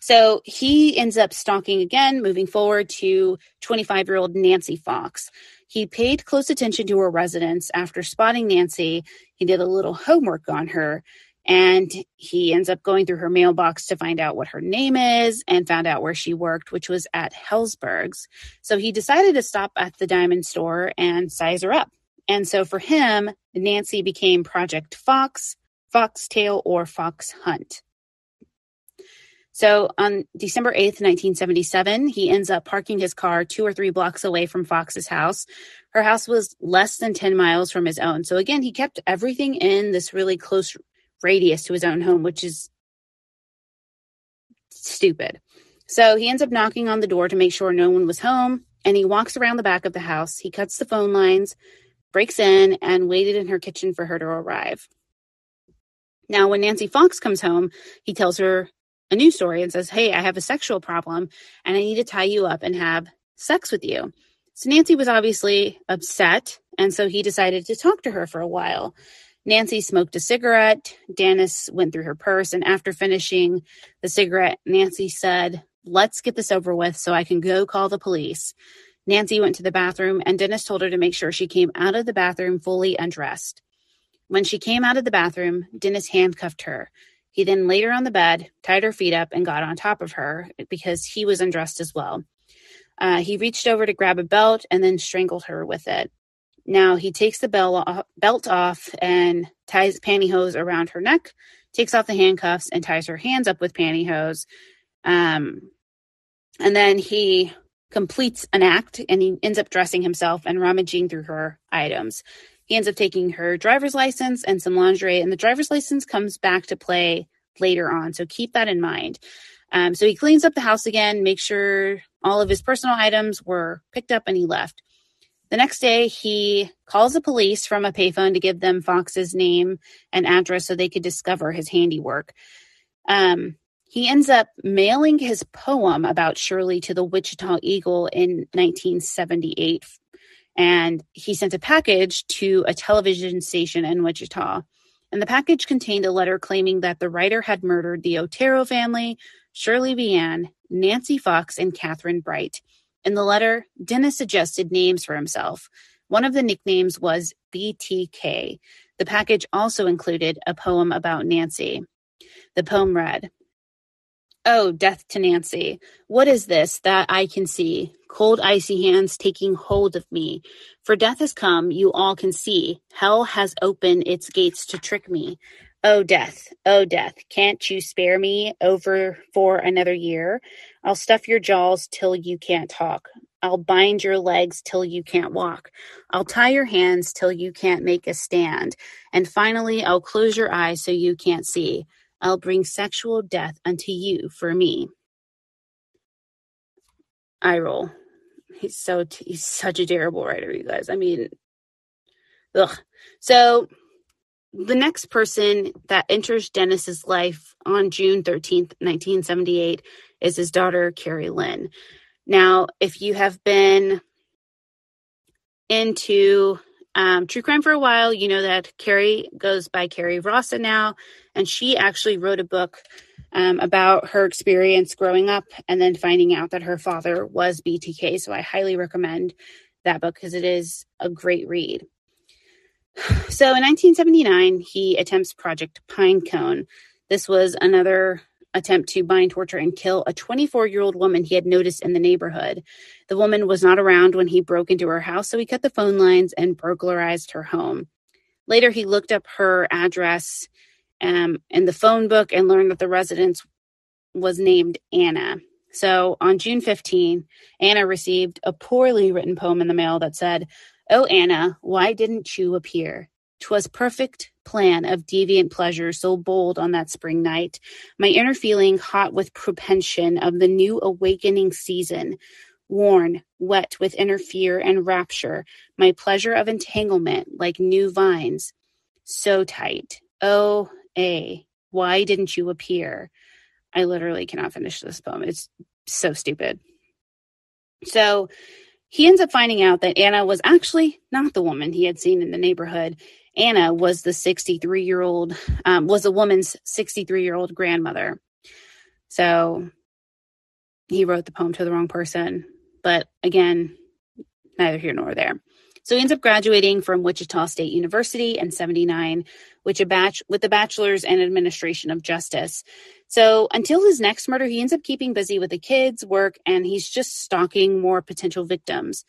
[SPEAKER 1] So he ends up stalking again, moving forward to 25 year old Nancy Fox. He paid close attention to her residence after spotting Nancy. He did a little homework on her and he ends up going through her mailbox to find out what her name is and found out where she worked, which was at Helzberg's. So he decided to stop at the diamond store and size her up. And so for him, Nancy became Project Fox, Foxtail, or Fox Hunt. So on December 8th, 1977, he ends up parking his car two or three blocks away from Fox's house. Her house was less than 10 miles from his own. So again, he kept everything in this really close radius to his own home, which is stupid. So he ends up knocking on the door to make sure no one was home. And he walks around the back of the house. He cuts the phone lines, breaks in, and waited in her kitchen for her to arrive. Now, when Nancy Fox comes home, he tells her a new story and says, Hey, I have a sexual problem and I need to tie you up and have sex with you. So Nancy was obviously upset. And so he decided to talk to her for a while. Nancy smoked a cigarette. Dennis went through her purse, and after finishing the cigarette, Nancy said, Let's get this over with so I can go call the police. Nancy went to the bathroom, and Dennis told her to make sure she came out of the bathroom fully undressed. When she came out of the bathroom, Dennis handcuffed her. He then laid her on the bed, tied her feet up, and got on top of her because he was undressed as well. Uh, he reached over to grab a belt and then strangled her with it. Now he takes the belt off and ties pantyhose around her neck, takes off the handcuffs and ties her hands up with pantyhose. Um, and then he completes an act and he ends up dressing himself and rummaging through her items. He ends up taking her driver's license and some lingerie, and the driver's license comes back to play later on. So keep that in mind. Um, so he cleans up the house again, makes sure all of his personal items were picked up, and he left. The next day, he calls the police from a payphone to give them Fox's name and address so they could discover his handiwork. Um, he ends up mailing his poem about Shirley to the Wichita Eagle in 1978. And he sent a package to a television station in Wichita. and the package contained a letter claiming that the writer had murdered the Otero family, Shirley Vian, Nancy Fox, and Kathryn Bright. In the letter, Dennis suggested names for himself. One of the nicknames was BTK. The package also included a poem about Nancy. The poem read, Oh, death to Nancy. What is this that I can see? Cold, icy hands taking hold of me. For death has come, you all can see. Hell has opened its gates to trick me. Oh, death. Oh, death. Can't you spare me over for another year? I'll stuff your jaws till you can't talk. I'll bind your legs till you can't walk. I'll tie your hands till you can't make a stand. And finally, I'll close your eyes so you can't see. I'll bring sexual death unto you for me. I roll. He's so he's such a terrible writer, you guys. I mean, ugh. So the next person that enters Dennis's life on June 13th, 1978 is his daughter, Kerri Lynn. Now, if you have been into um, true crime for a while, you know that Kerri goes by Kerri Rawson now, and she actually wrote a book um, about her experience growing up and then finding out that her father was BTK. So I highly recommend that book because it is a great read. So in 1979, he attempts Project Pinecone. This was another attempt to bind, torture, and kill a 24 year old woman he had noticed in the neighborhood. The woman was not around when he broke into her house, so he cut the phone lines and burglarized her home. Later, he looked up her address um, in the phone book and learned that the residence was named Anna. So on June 15, Anna received a poorly written poem in the mail that said, Oh, Anna, why didn't you appear? 'Twas perfect plan of deviant pleasure so bold on that spring night, my inner feeling hot with propension of the new awakening season, worn, wet with inner fear and rapture, my pleasure of entanglement like new vines, so tight. Oh, A, why didn't you appear? I literally cannot finish this poem. It's so stupid. So he ends up finding out that Anna was actually not the woman he had seen in the neighborhood. Anna was the 63 year old, um, was a woman's 63 year old grandmother. So he wrote the poem to the wrong person. But again, neither here nor there. So he ends up graduating from Wichita State University in 79, which a batch with a bachelor's in administration of justice. So until his next murder, he ends up keeping busy with the kids, work, and he's just stalking more potential victims.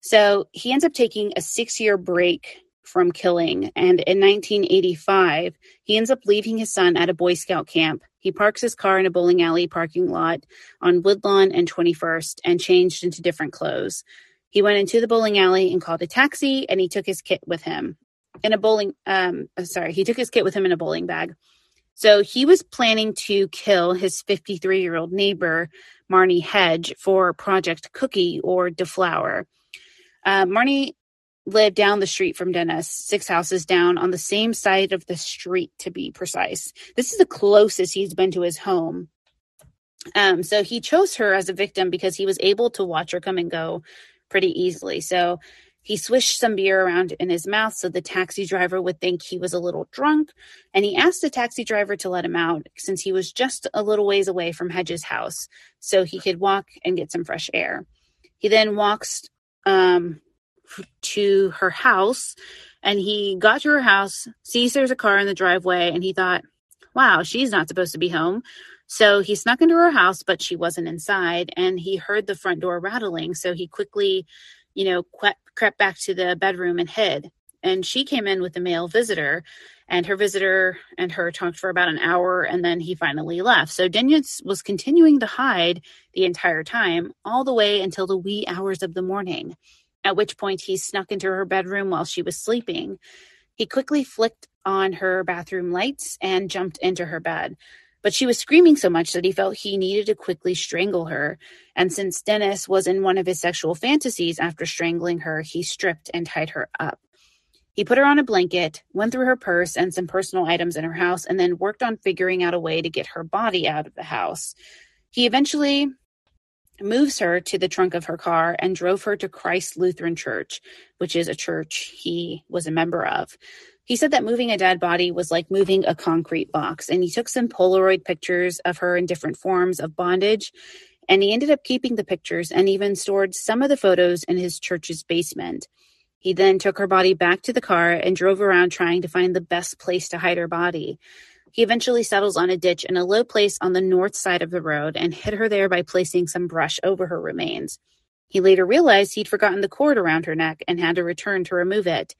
[SPEAKER 1] So he ends up taking a six year break from killing. And in 1985, he ends up leaving his son at a Boy Scout camp. He parks his car in a bowling alley parking lot on Woodlawn and 21st and changed into different clothes. He went into the bowling alley and called a taxi and he took his kit with him in a bowling um sorry, he took his kit with him in a bowling bag. So he was planning to kill his 53 year old neighbor, Marnie Hedge, for Project Cookie or Deflower. Uh, Marnie lived down the street from Dennis, six houses down on the same side of the street to be precise. This is the closest he's been to his home. Um, so he chose her as a victim because he was able to watch her come and go pretty easily. So he swished some beer around in his mouth so the taxi driver would think he was a little drunk. And he asked the taxi driver to let him out since he was just a little ways away from Hedges' house so he could walk and get some fresh air. He then walks um, to her house and he got to her house, sees there's a car in the driveway, and he thought, wow, she's not supposed to be home. So he snuck into her house, but she wasn't inside, and he heard the front door rattling. So he quickly, you know, crept, back to the bedroom and hid. And she came in with a male visitor, and her visitor and her talked for about an hour, and then he finally left. So Dennis was continuing to hide the entire time, all the way until the wee hours of the morning at which point he snuck into her bedroom while she was sleeping. He quickly flicked on her bathroom lights and jumped into her bed. But she was screaming so much that he felt he needed to quickly strangle her. And since Dennis was in one of his sexual fantasies after strangling her, he stripped and tied her up. He put her on a blanket, went through her purse and some personal items in her house, and then worked on figuring out a way to get her body out of the house. He eventually moves her to the trunk of her car and drove her to Christ Lutheran Church, which is a church he was a member of. He said that moving a dead body was like moving a concrete box, and he took some Polaroid pictures of her in different forms of bondage. And he ended up keeping the pictures and even stored some of the photos in his church's basement. He then took her body back to the car and drove around trying to find the best place to hide her body. He eventually settles on a ditch in a low place on the north side of the road and hid her there by placing some brush over her remains. He later realized he'd forgotten the cord around her neck and had to return to remove it.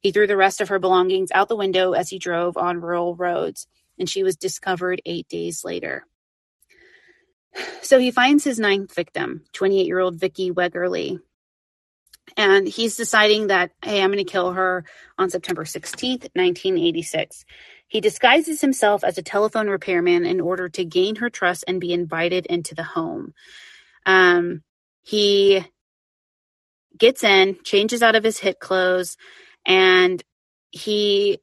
[SPEAKER 1] He threw the rest of her belongings out the window as he drove on rural roads, and she was discovered eight days later. So he finds his ninth victim, 28 year old Vicki Wegerle. And he's deciding that, hey, I'm going to kill her on September 16th, 1986. He disguises himself as a telephone repairman in order to gain her trust and be invited into the home. Um, he gets in, changes out of his hit clothes, and he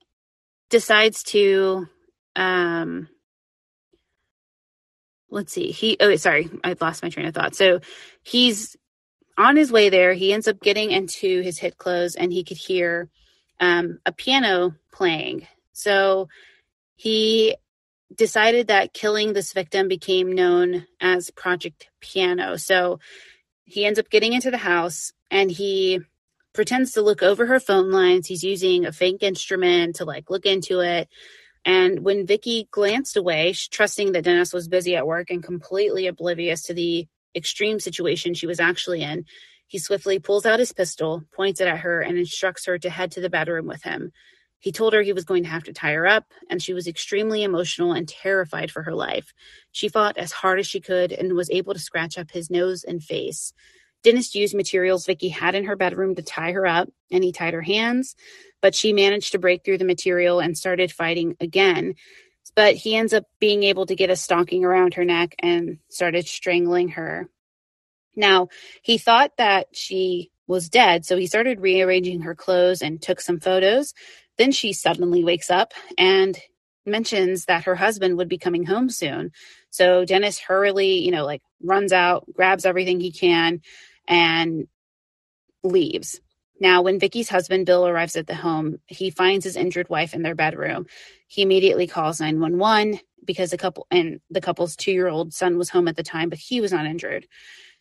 [SPEAKER 1] decides to um let's see he oh sorry i lost my train of thought. So he's on his way there. He ends up getting into his hit clothes and he could hear um, a piano playing so he decided that killing this victim became known as project piano so he ends up getting into the house and he pretends to look over her phone lines. He's using a fake instrument to like look into it. And when Vicki glanced away, trusting that Dennis was busy at work and completely oblivious to the extreme situation she was actually in, he swiftly pulls out his pistol, points it at her, and instructs her to head to the bedroom with him. He told her he was going to have to tie her up, and she was extremely emotional and terrified for her life. She fought as hard as she could and was able to scratch up his nose and face. Dennis used materials Vicki had in her bedroom to tie her up, and he tied her hands, but she managed to break through the material and started fighting again. But he ends up being able to get a stocking around her neck and started strangling her. Now, he thought that she was dead, so he started rearranging her clothes and took some photos. Then she suddenly wakes up and mentions that her husband would be coming home soon. So Dennis hurriedly, you know, like runs out, grabs everything he can, and leaves. Now, when Vicki's husband Bill arrives at the home, he finds his injured wife in their bedroom. He immediately calls 911 because the couple and the couple's two year old son was home at the time, but he was not injured.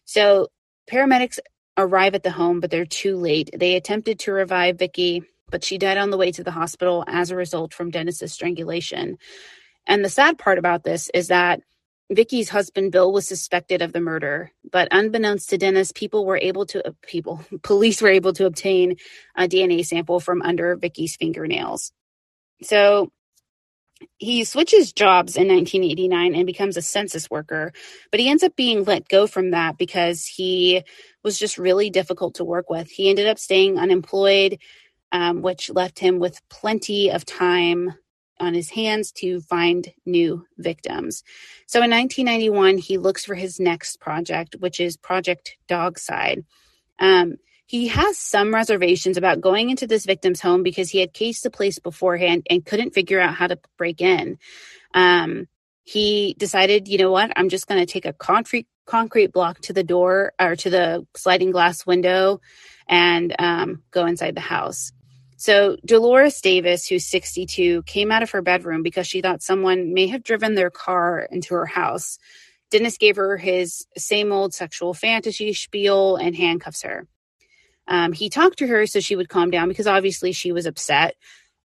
[SPEAKER 1] So paramedics arrive at the home, but they're too late. They attempted to revive Vicki, but she died on the way to the hospital as a result from Dennis's strangulation. And the sad part about this is that Vicki's husband Bill was suspected of the murder, but unbeknownst to Dennis, people were able to people police were able to obtain a DNA sample from under Vicki's fingernails. So he switches jobs in 1989 and becomes a census worker, but he ends up being let go from that because he was just really difficult to work with. He ended up staying unemployed, um, which left him with plenty of time on his hands to find new victims. So in 1991, he looks for his next project, which is Project Dogside. Um, he has some reservations about going into this victim's home because he had cased the place beforehand and couldn't figure out how to break in. Um, he decided, you know what, I'm just going to take a concrete concrete block to the door or to the sliding glass window and um, go inside the house. So Dolores Davis, who's 62, came out of her bedroom because she thought someone may have driven their car into her house. Dennis gave her his same old sexual fantasy spiel and handcuffs her. Um, he talked to her so she would calm down because obviously she was upset.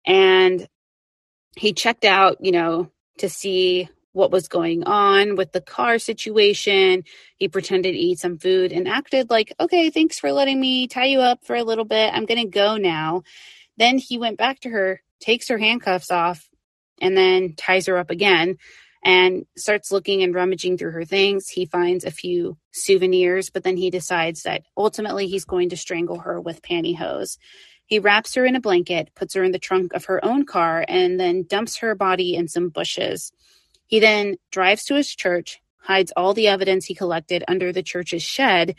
[SPEAKER 1] And he checked out, you know, to see what was going on with the car situation. He pretended to eat some food and acted like, okay, thanks for letting me tie you up for a little bit. I'm going to go now. Then he went back to her, takes her handcuffs off, and then ties her up again and starts looking and rummaging through her things. He finds a few souvenirs, but then he decides that ultimately he's going to strangle her with pantyhose. He wraps her in a blanket, puts her in the trunk of her own car, and then dumps her body in some bushes. He then drives to his church, hides all the evidence he collected under the church's shed,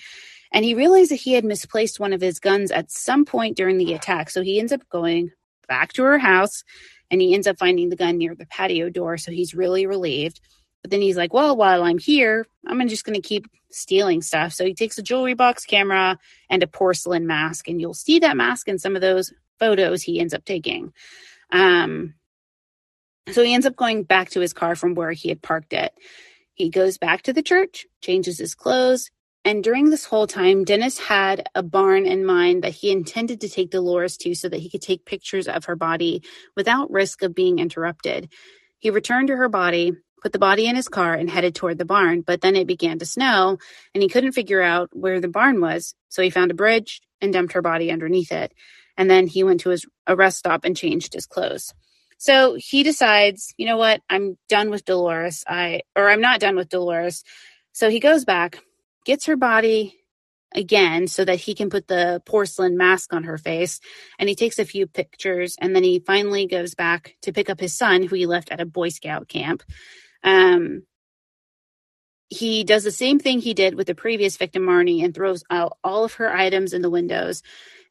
[SPEAKER 1] and he realized that he had misplaced one of his guns at some point during the attack. So he ends up going back to her house and he ends up finding the gun near the patio door. So he's really relieved. But then he's like, well, while I'm here, I'm just going to keep stealing stuff. So he takes a jewelry box camera and a porcelain mask, and you'll see that mask in some of those photos he ends up taking. Um, so he ends up going back to his car from where he had parked it. He goes back to the church, changes his clothes, and during this whole time, Dennis had a barn in mind that he intended to take Dolores to so that he could take pictures of her body without risk of being interrupted. He returned to her body, put the body in his car, and headed toward the barn. But then it began to snow, and he couldn't figure out where the barn was. So he found a bridge and dumped her body underneath it. And then he went to his a rest stop and changed his clothes. So he decides, you know what, I'm done with Dolores. I or I'm not done with Dolores. So he goes back, gets her body again so that he can put the porcelain mask on her face and he takes a few pictures and then he finally goes back to pick up his son who he left at a boy scout camp um, he does the same thing he did with the previous victim marnie and throws out all of her items in the windows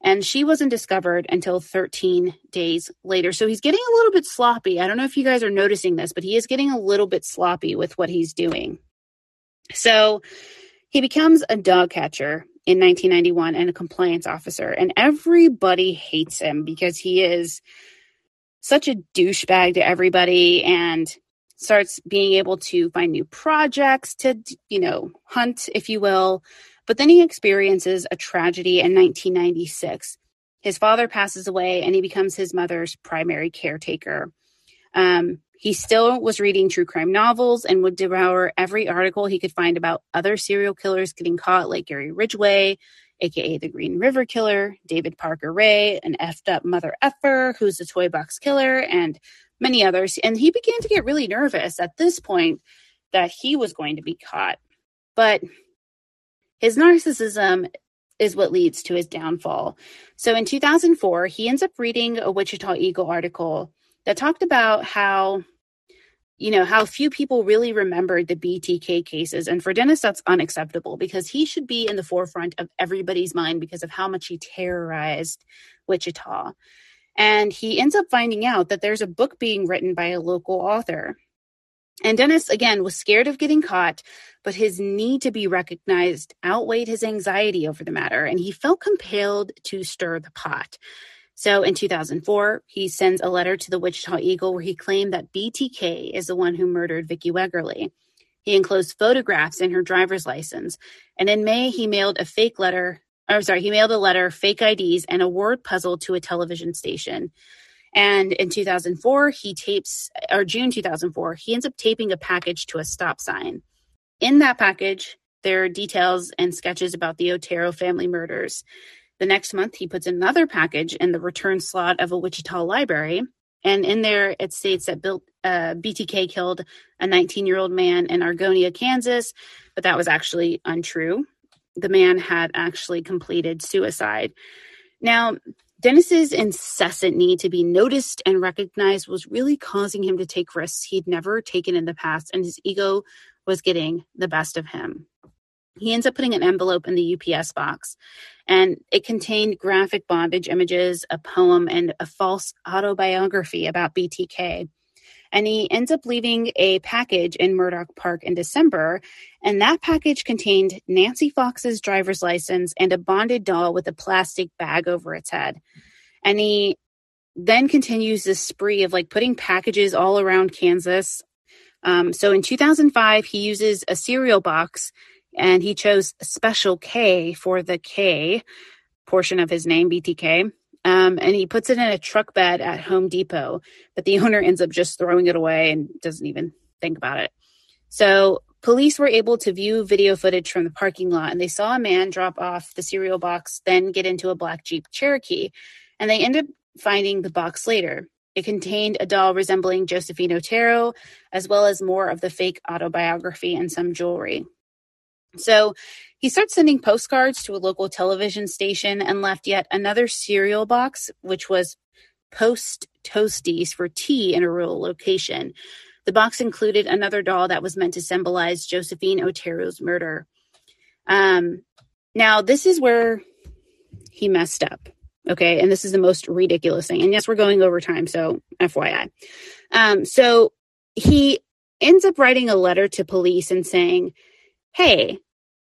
[SPEAKER 1] and she wasn't discovered until 13 days later. So he's getting a little bit sloppy. I don't know if you guys are noticing this, but he is getting a little bit sloppy with what he's doing. So he becomes a dog catcher in 1991 and a compliance officer, and everybody hates him because he is such a douchebag to everybody and starts being able to find new projects to, you know, hunt, if you will. But then he experiences a tragedy in 1996. His father passes away and he becomes his mother's primary caretaker. Um, he still was reading true crime novels and would devour every article he could find about other serial killers getting caught, like Gary Ridgway, aka the Green River Killer, David Parker Ray, an effed up mother effer who's a toy box killer, and many others. And he began to get really nervous at this point that he was going to be caught. But his narcissism is what leads to his downfall. So in 2004, he ends up reading a Wichita Eagle article that talked about how you know how few people really remembered the BTK cases and for Dennis that's unacceptable because he should be in the forefront of everybody's mind because of how much he terrorized Wichita. And he ends up finding out that there's a book being written by a local author and Dennis, again, was scared of getting caught, but his need to be recognized outweighed his anxiety over the matter, and he felt compelled to stir the pot. So in 2004, he sends a letter to the Wichita Eagle where he claimed that BTK is the one who murdered Vicki Wegerle. He enclosed photographs in her driver's license, and in May, he mailed a fake letter. Or sorry, he mailed a letter, fake IDs, and a word puzzle to a television station. And in 2004, he tapes, or June 2004, he ends up taping a package to a stop sign. In that package, there are details and sketches about the Otero family murders. The next month, he puts another package in the return slot of a Wichita library. And in there, it states that uh, BTK killed a 19 year old man in Argonia, Kansas, but that was actually untrue. The man had actually completed suicide. Now, Dennis's incessant need to be noticed and recognized was really causing him to take risks he'd never taken in the past, and his ego was getting the best of him. He ends up putting an envelope in the UPS box, and it contained graphic bondage images, a poem, and a false autobiography about BTK and he ends up leaving a package in Murdock Park in December. And that package contained Nancy Fox's driver's license and a bonded doll with a plastic bag over its head. And he then continues this spree of like putting packages all around Kansas. Um, so in 2005, he uses a cereal box and he chose Special K for the K portion of his name, BTK. Um, and he puts it in a truck bed at Home Depot, but the owner ends up just throwing it away and doesn't even think about it. So police were able to view video footage from the parking lot and they saw a man drop off the cereal box, then get into a black Jeep Cherokee. And they ended up finding the box later. It contained a doll resembling Josephine Otero, as well as more of the fake autobiography and some jewelry. So he starts sending postcards to a local television station and left yet another cereal box, which was post toasties for tea in a rural location. The box included another doll that was meant to symbolize Josephine Otero's murder. Um, now, this is where he messed up. Okay. And this is the most ridiculous thing. And yes, we're going over time. So, FYI. Um, so he ends up writing a letter to police and saying, hey,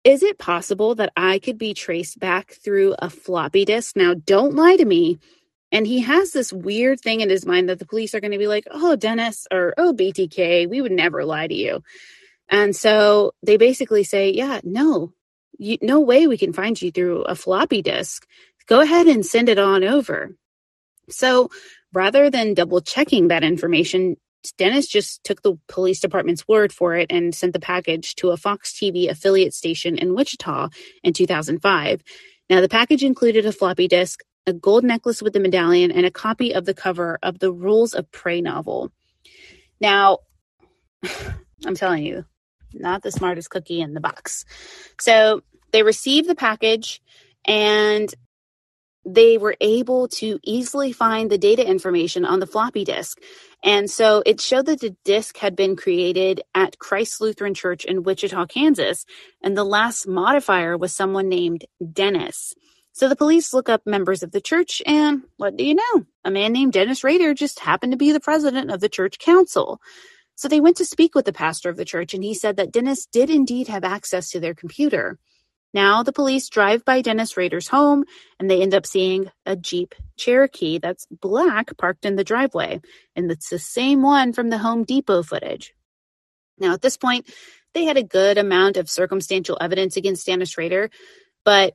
[SPEAKER 1] is it possible that I could be traced back through a floppy disk? Now, don't lie to me. And he has this weird thing in his mind that the police are going to be like, oh, Dennis, or oh, BTK, we would never lie to you. And so they basically say, yeah, no, you, no way we can find you through a floppy disk. Go ahead and send it on over. So rather than double checking that information, Dennis just took the police department's word for it and sent the package to a Fox TV affiliate station in Wichita in 2005. Now, the package included a floppy disk, a gold necklace with the medallion, and a copy of the cover of the Rules of Prey novel. Now, I'm telling you, not the smartest cookie in the box. So they received the package and they were able to easily find the data information on the floppy disk. And so it showed that the disk had been created at Christ Lutheran Church in Wichita, Kansas. And the last modifier was someone named Dennis. So the police look up members of the church, and what do you know? A man named Dennis Rader just happened to be the president of the church council. So they went to speak with the pastor of the church, and he said that Dennis did indeed have access to their computer. Now the police drive by Dennis Rader's home and they end up seeing a Jeep Cherokee that's black parked in the driveway. And it's the same one from the Home Depot footage. Now, at this point, they had a good amount of circumstantial evidence against Dennis Rader, but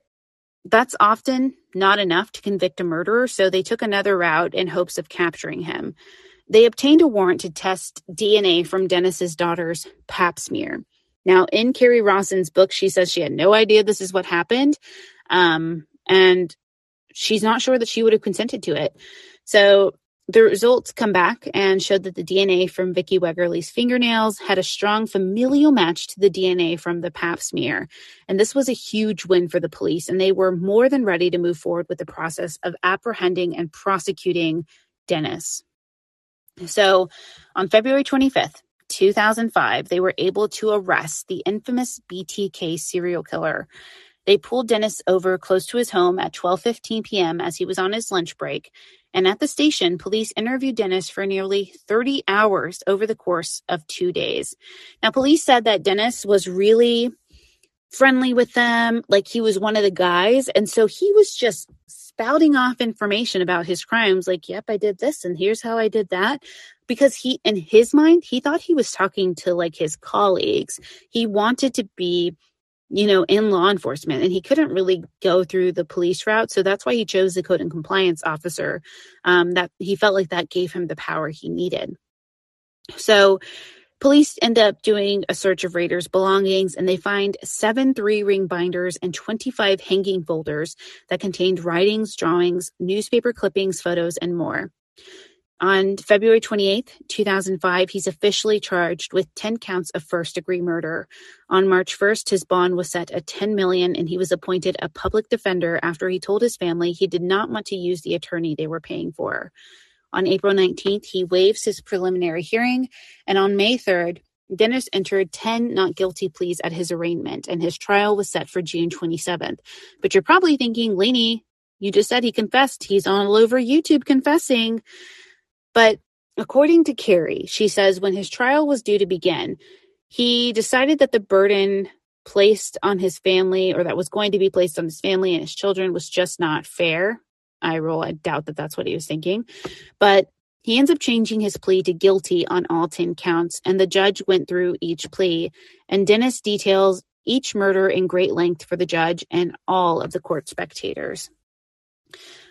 [SPEAKER 1] that's often not enough to convict a murderer, so they took another route in hopes of capturing him. They obtained a warrant to test DNA from Dennis's daughter's pap smear. Now, in Kerri Rawson's book, she says she had no idea this is what happened. Um, and she's not sure that she would have consented to it. So the results come back and showed that the DNA from Vicki Wegerle's fingernails had a strong familial match to the DNA from the pap smear. And this was a huge win for the police, and they were more than ready to move forward with the process of apprehending and prosecuting Dennis. So on February 25th, 2005, they were able to arrest the infamous BTK serial killer. They pulled Dennis over close to his home at 12:15 p.m. as he was on his lunch break, and at the station, police interviewed Dennis for nearly 30 hours over the course of 2 days. Now, police said that Dennis was really friendly with them, like he was one of the guys, and so he was just spouting off information about his crimes like, "Yep, I did this and here's how I did that." because he in his mind he thought he was talking to like his colleagues. He wanted to be you know in law enforcement and he couldn't really go through the police route. So that's why he chose the code and compliance officer um, that he felt like that gave him the power he needed. So police end up doing a search of Rader's belongings and they find seven three ring binders and 25 hanging folders that contained writings drawings newspaper clippings photos and more on February 28th, 2005, he's officially charged with 10 counts of first degree murder. On March 1st, his bond was set at 10 million and he was appointed a public defender after he told his family he did not want to use the attorney they were paying for. On April 19th, he waives his preliminary hearing and on May 3rd, Dennis entered 10 not guilty pleas at his arraignment and his trial was set for June 27th. But you're probably thinking, Lanie, you just said he confessed. He's all over YouTube confessing. But according to Kerri, she says when his trial was due to begin, he decided that the burden placed on his family or that was going to be placed on his family and his children was just not fair. I roll, I doubt that that's what he was thinking. But he ends up changing his plea to guilty on all 10 counts, and the judge went through each plea. And Dennis details each murder in great length for the judge and all of the court spectators.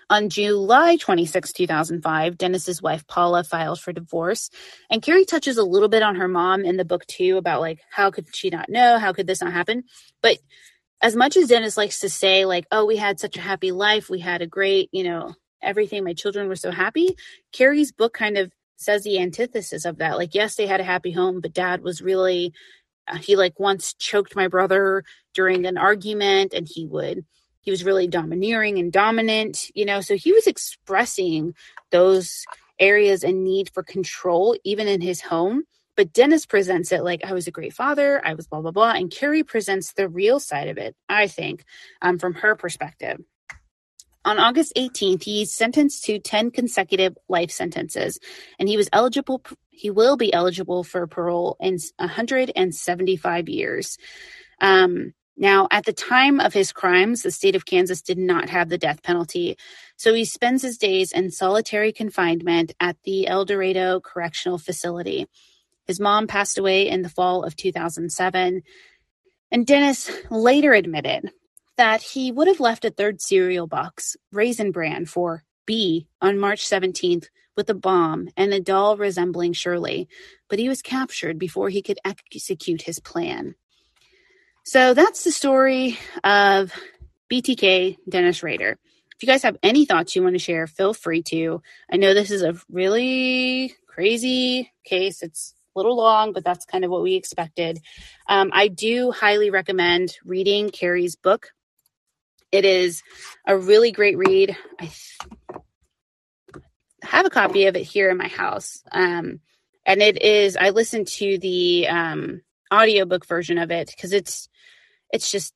[SPEAKER 1] On July 26, 2005, Dennis's wife Paula files for divorce. And Kerri touches a little bit on her mom in the book too about like how could she not know? How could this not happen? But as much as Dennis likes to say like, "Oh, we had such a happy life. We had a great, you know, everything. My children were so happy." Kerri's book kind of says the antithesis of that. Like, yes, they had a happy home, but dad was really uh, he like once choked my brother during an argument and he would he was really domineering and dominant, you know, so he was expressing those areas and need for control even in his home. But Dennis presents it like I was a great father, I was blah blah blah, and Kerri presents the real side of it. I think, um, from her perspective. On August 18th, he's sentenced to 10 consecutive life sentences, and he was eligible. He will be eligible for parole in 175 years. Um, now, at the time of his crimes, the state of Kansas did not have the death penalty. So he spends his days in solitary confinement at the El Dorado Correctional Facility. His mom passed away in the fall of 2007. And Dennis later admitted that he would have left a third cereal box, Raisin Bran, for B on March 17th with a bomb and a doll resembling Shirley, but he was captured before he could execute his plan. So that's the story of BTK Dennis Rader. If you guys have any thoughts you want to share, feel free to. I know this is a really crazy case. It's little long, but that's kind of what we expected. Um, I do highly recommend reading Kerri's book. It is a really great read. I have a copy of it here in my house. Um, and it is, I listened to the um, audiobook version of it because it's it's just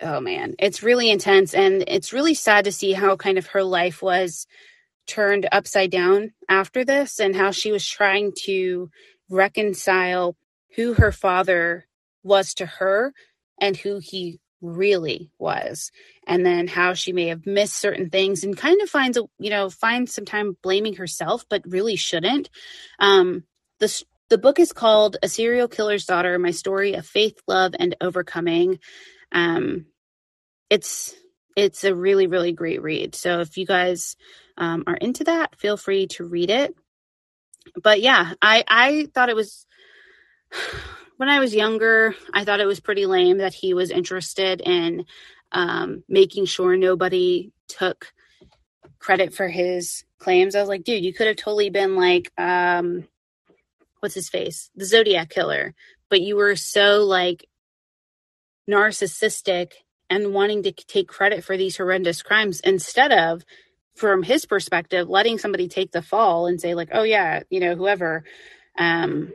[SPEAKER 1] oh man it's really intense and it's really sad to see how kind of her life was turned upside down after this and how she was trying to reconcile who her father was to her and who he really was. And then how she may have missed certain things and kind of finds a you know finds some time blaming herself but really shouldn't. Um the the book is called A Serial Killer's Daughter My Story of Faith, Love, and Overcoming. Um, it's it's a really really great read. So if you guys um, are into that feel free to read it but yeah i i thought it was when i was younger i thought it was pretty lame that he was interested in um, making sure nobody took credit for his claims. I was like dude you could have totally been like um, what's his face? The zodiac killer. But you were so like narcissistic and wanting to take credit for these horrendous crimes instead of from his perspective letting somebody take the fall and say like oh yeah you know whoever um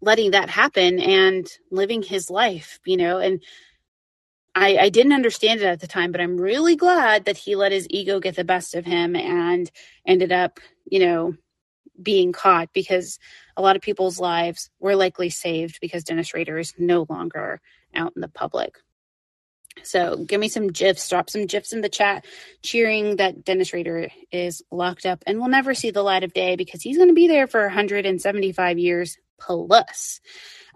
[SPEAKER 1] letting that happen and living his life you know and I, I didn't understand it at the time, but I'm really glad that he let his ego get the best of him and ended up, you know, being caught because a lot of people's lives were likely saved because Dennis Rader is no longer out in the public. So give me some gifs, drop some gifs in the chat, cheering that Dennis Rader is locked up and will never see the light of day because he's going to be there for 175 years plus.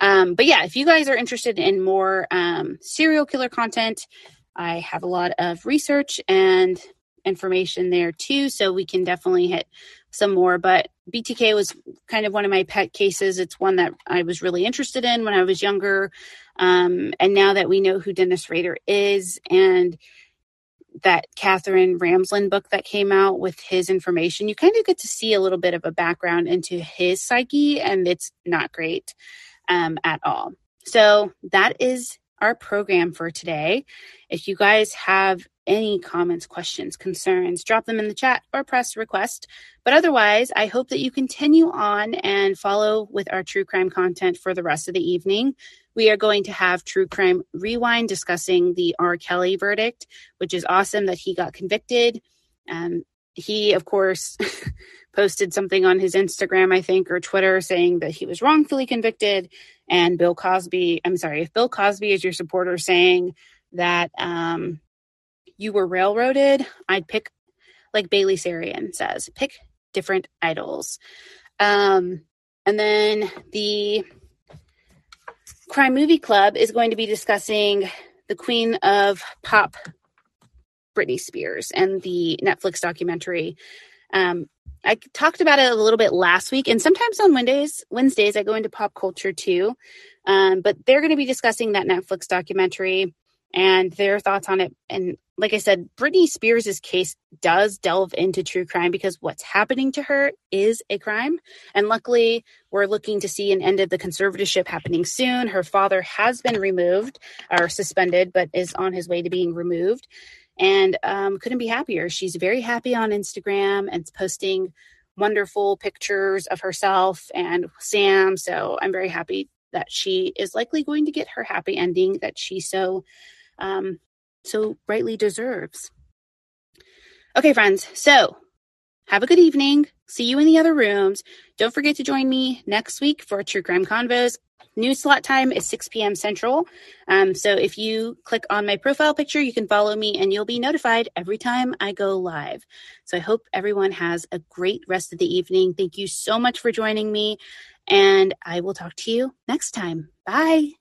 [SPEAKER 1] Um, but yeah, if you guys are interested in more um, serial killer content, I have a lot of research and information there too. So we can definitely hit some more. But BTK was kind of one of my pet cases. It's one that I was really interested in when I was younger. Um, and now that we know who Dennis Rader is and that Katherine Ramsland book that came out with his information, you kind of get to see a little bit of a background into his psyche, and it's not great um, at all. So that is our program for today. If you guys have any comments, questions, concerns, drop them in the chat or press request. But otherwise, I hope that you continue on and follow with our true crime content for the rest of the evening. We are going to have True Crime Rewind discussing the R. Kelly verdict, which is awesome that he got convicted. Um, he, of course, posted something on his Instagram, I think, or Twitter saying that he was wrongfully convicted. And Bill Cosby, I'm sorry, if Bill Cosby is your supporter saying that um, you were railroaded, I'd pick, like Bailey Sarian says, pick different idols. Um, and then the Crime Movie Club is going to be discussing the Queen of Pop, Britney Spears, and the Netflix documentary. Um, I talked about it a little bit last week, and sometimes on Wednesdays, Wednesdays I go into pop culture too. Um, but they're going to be discussing that Netflix documentary and their thoughts on it. And like I said, Britney Spears' case does delve into true crime because what's happening to her is a crime. And luckily, we're looking to see an end of the conservatorship happening soon. Her father has been removed or suspended, but is on his way to being removed. And um, couldn't be happier. She's very happy on Instagram and posting wonderful pictures of herself and Sam. So I'm very happy that she is likely going to get her happy ending that she so um, so rightly deserves. Okay, friends. So, have a good evening. See you in the other rooms. Don't forget to join me next week for True Crime Convos. New slot time is 6 p.m. Central. Um, so if you click on my profile picture, you can follow me and you'll be notified every time I go live. So I hope everyone has a great rest of the evening. Thank you so much for joining me. And I will talk to you next time. Bye.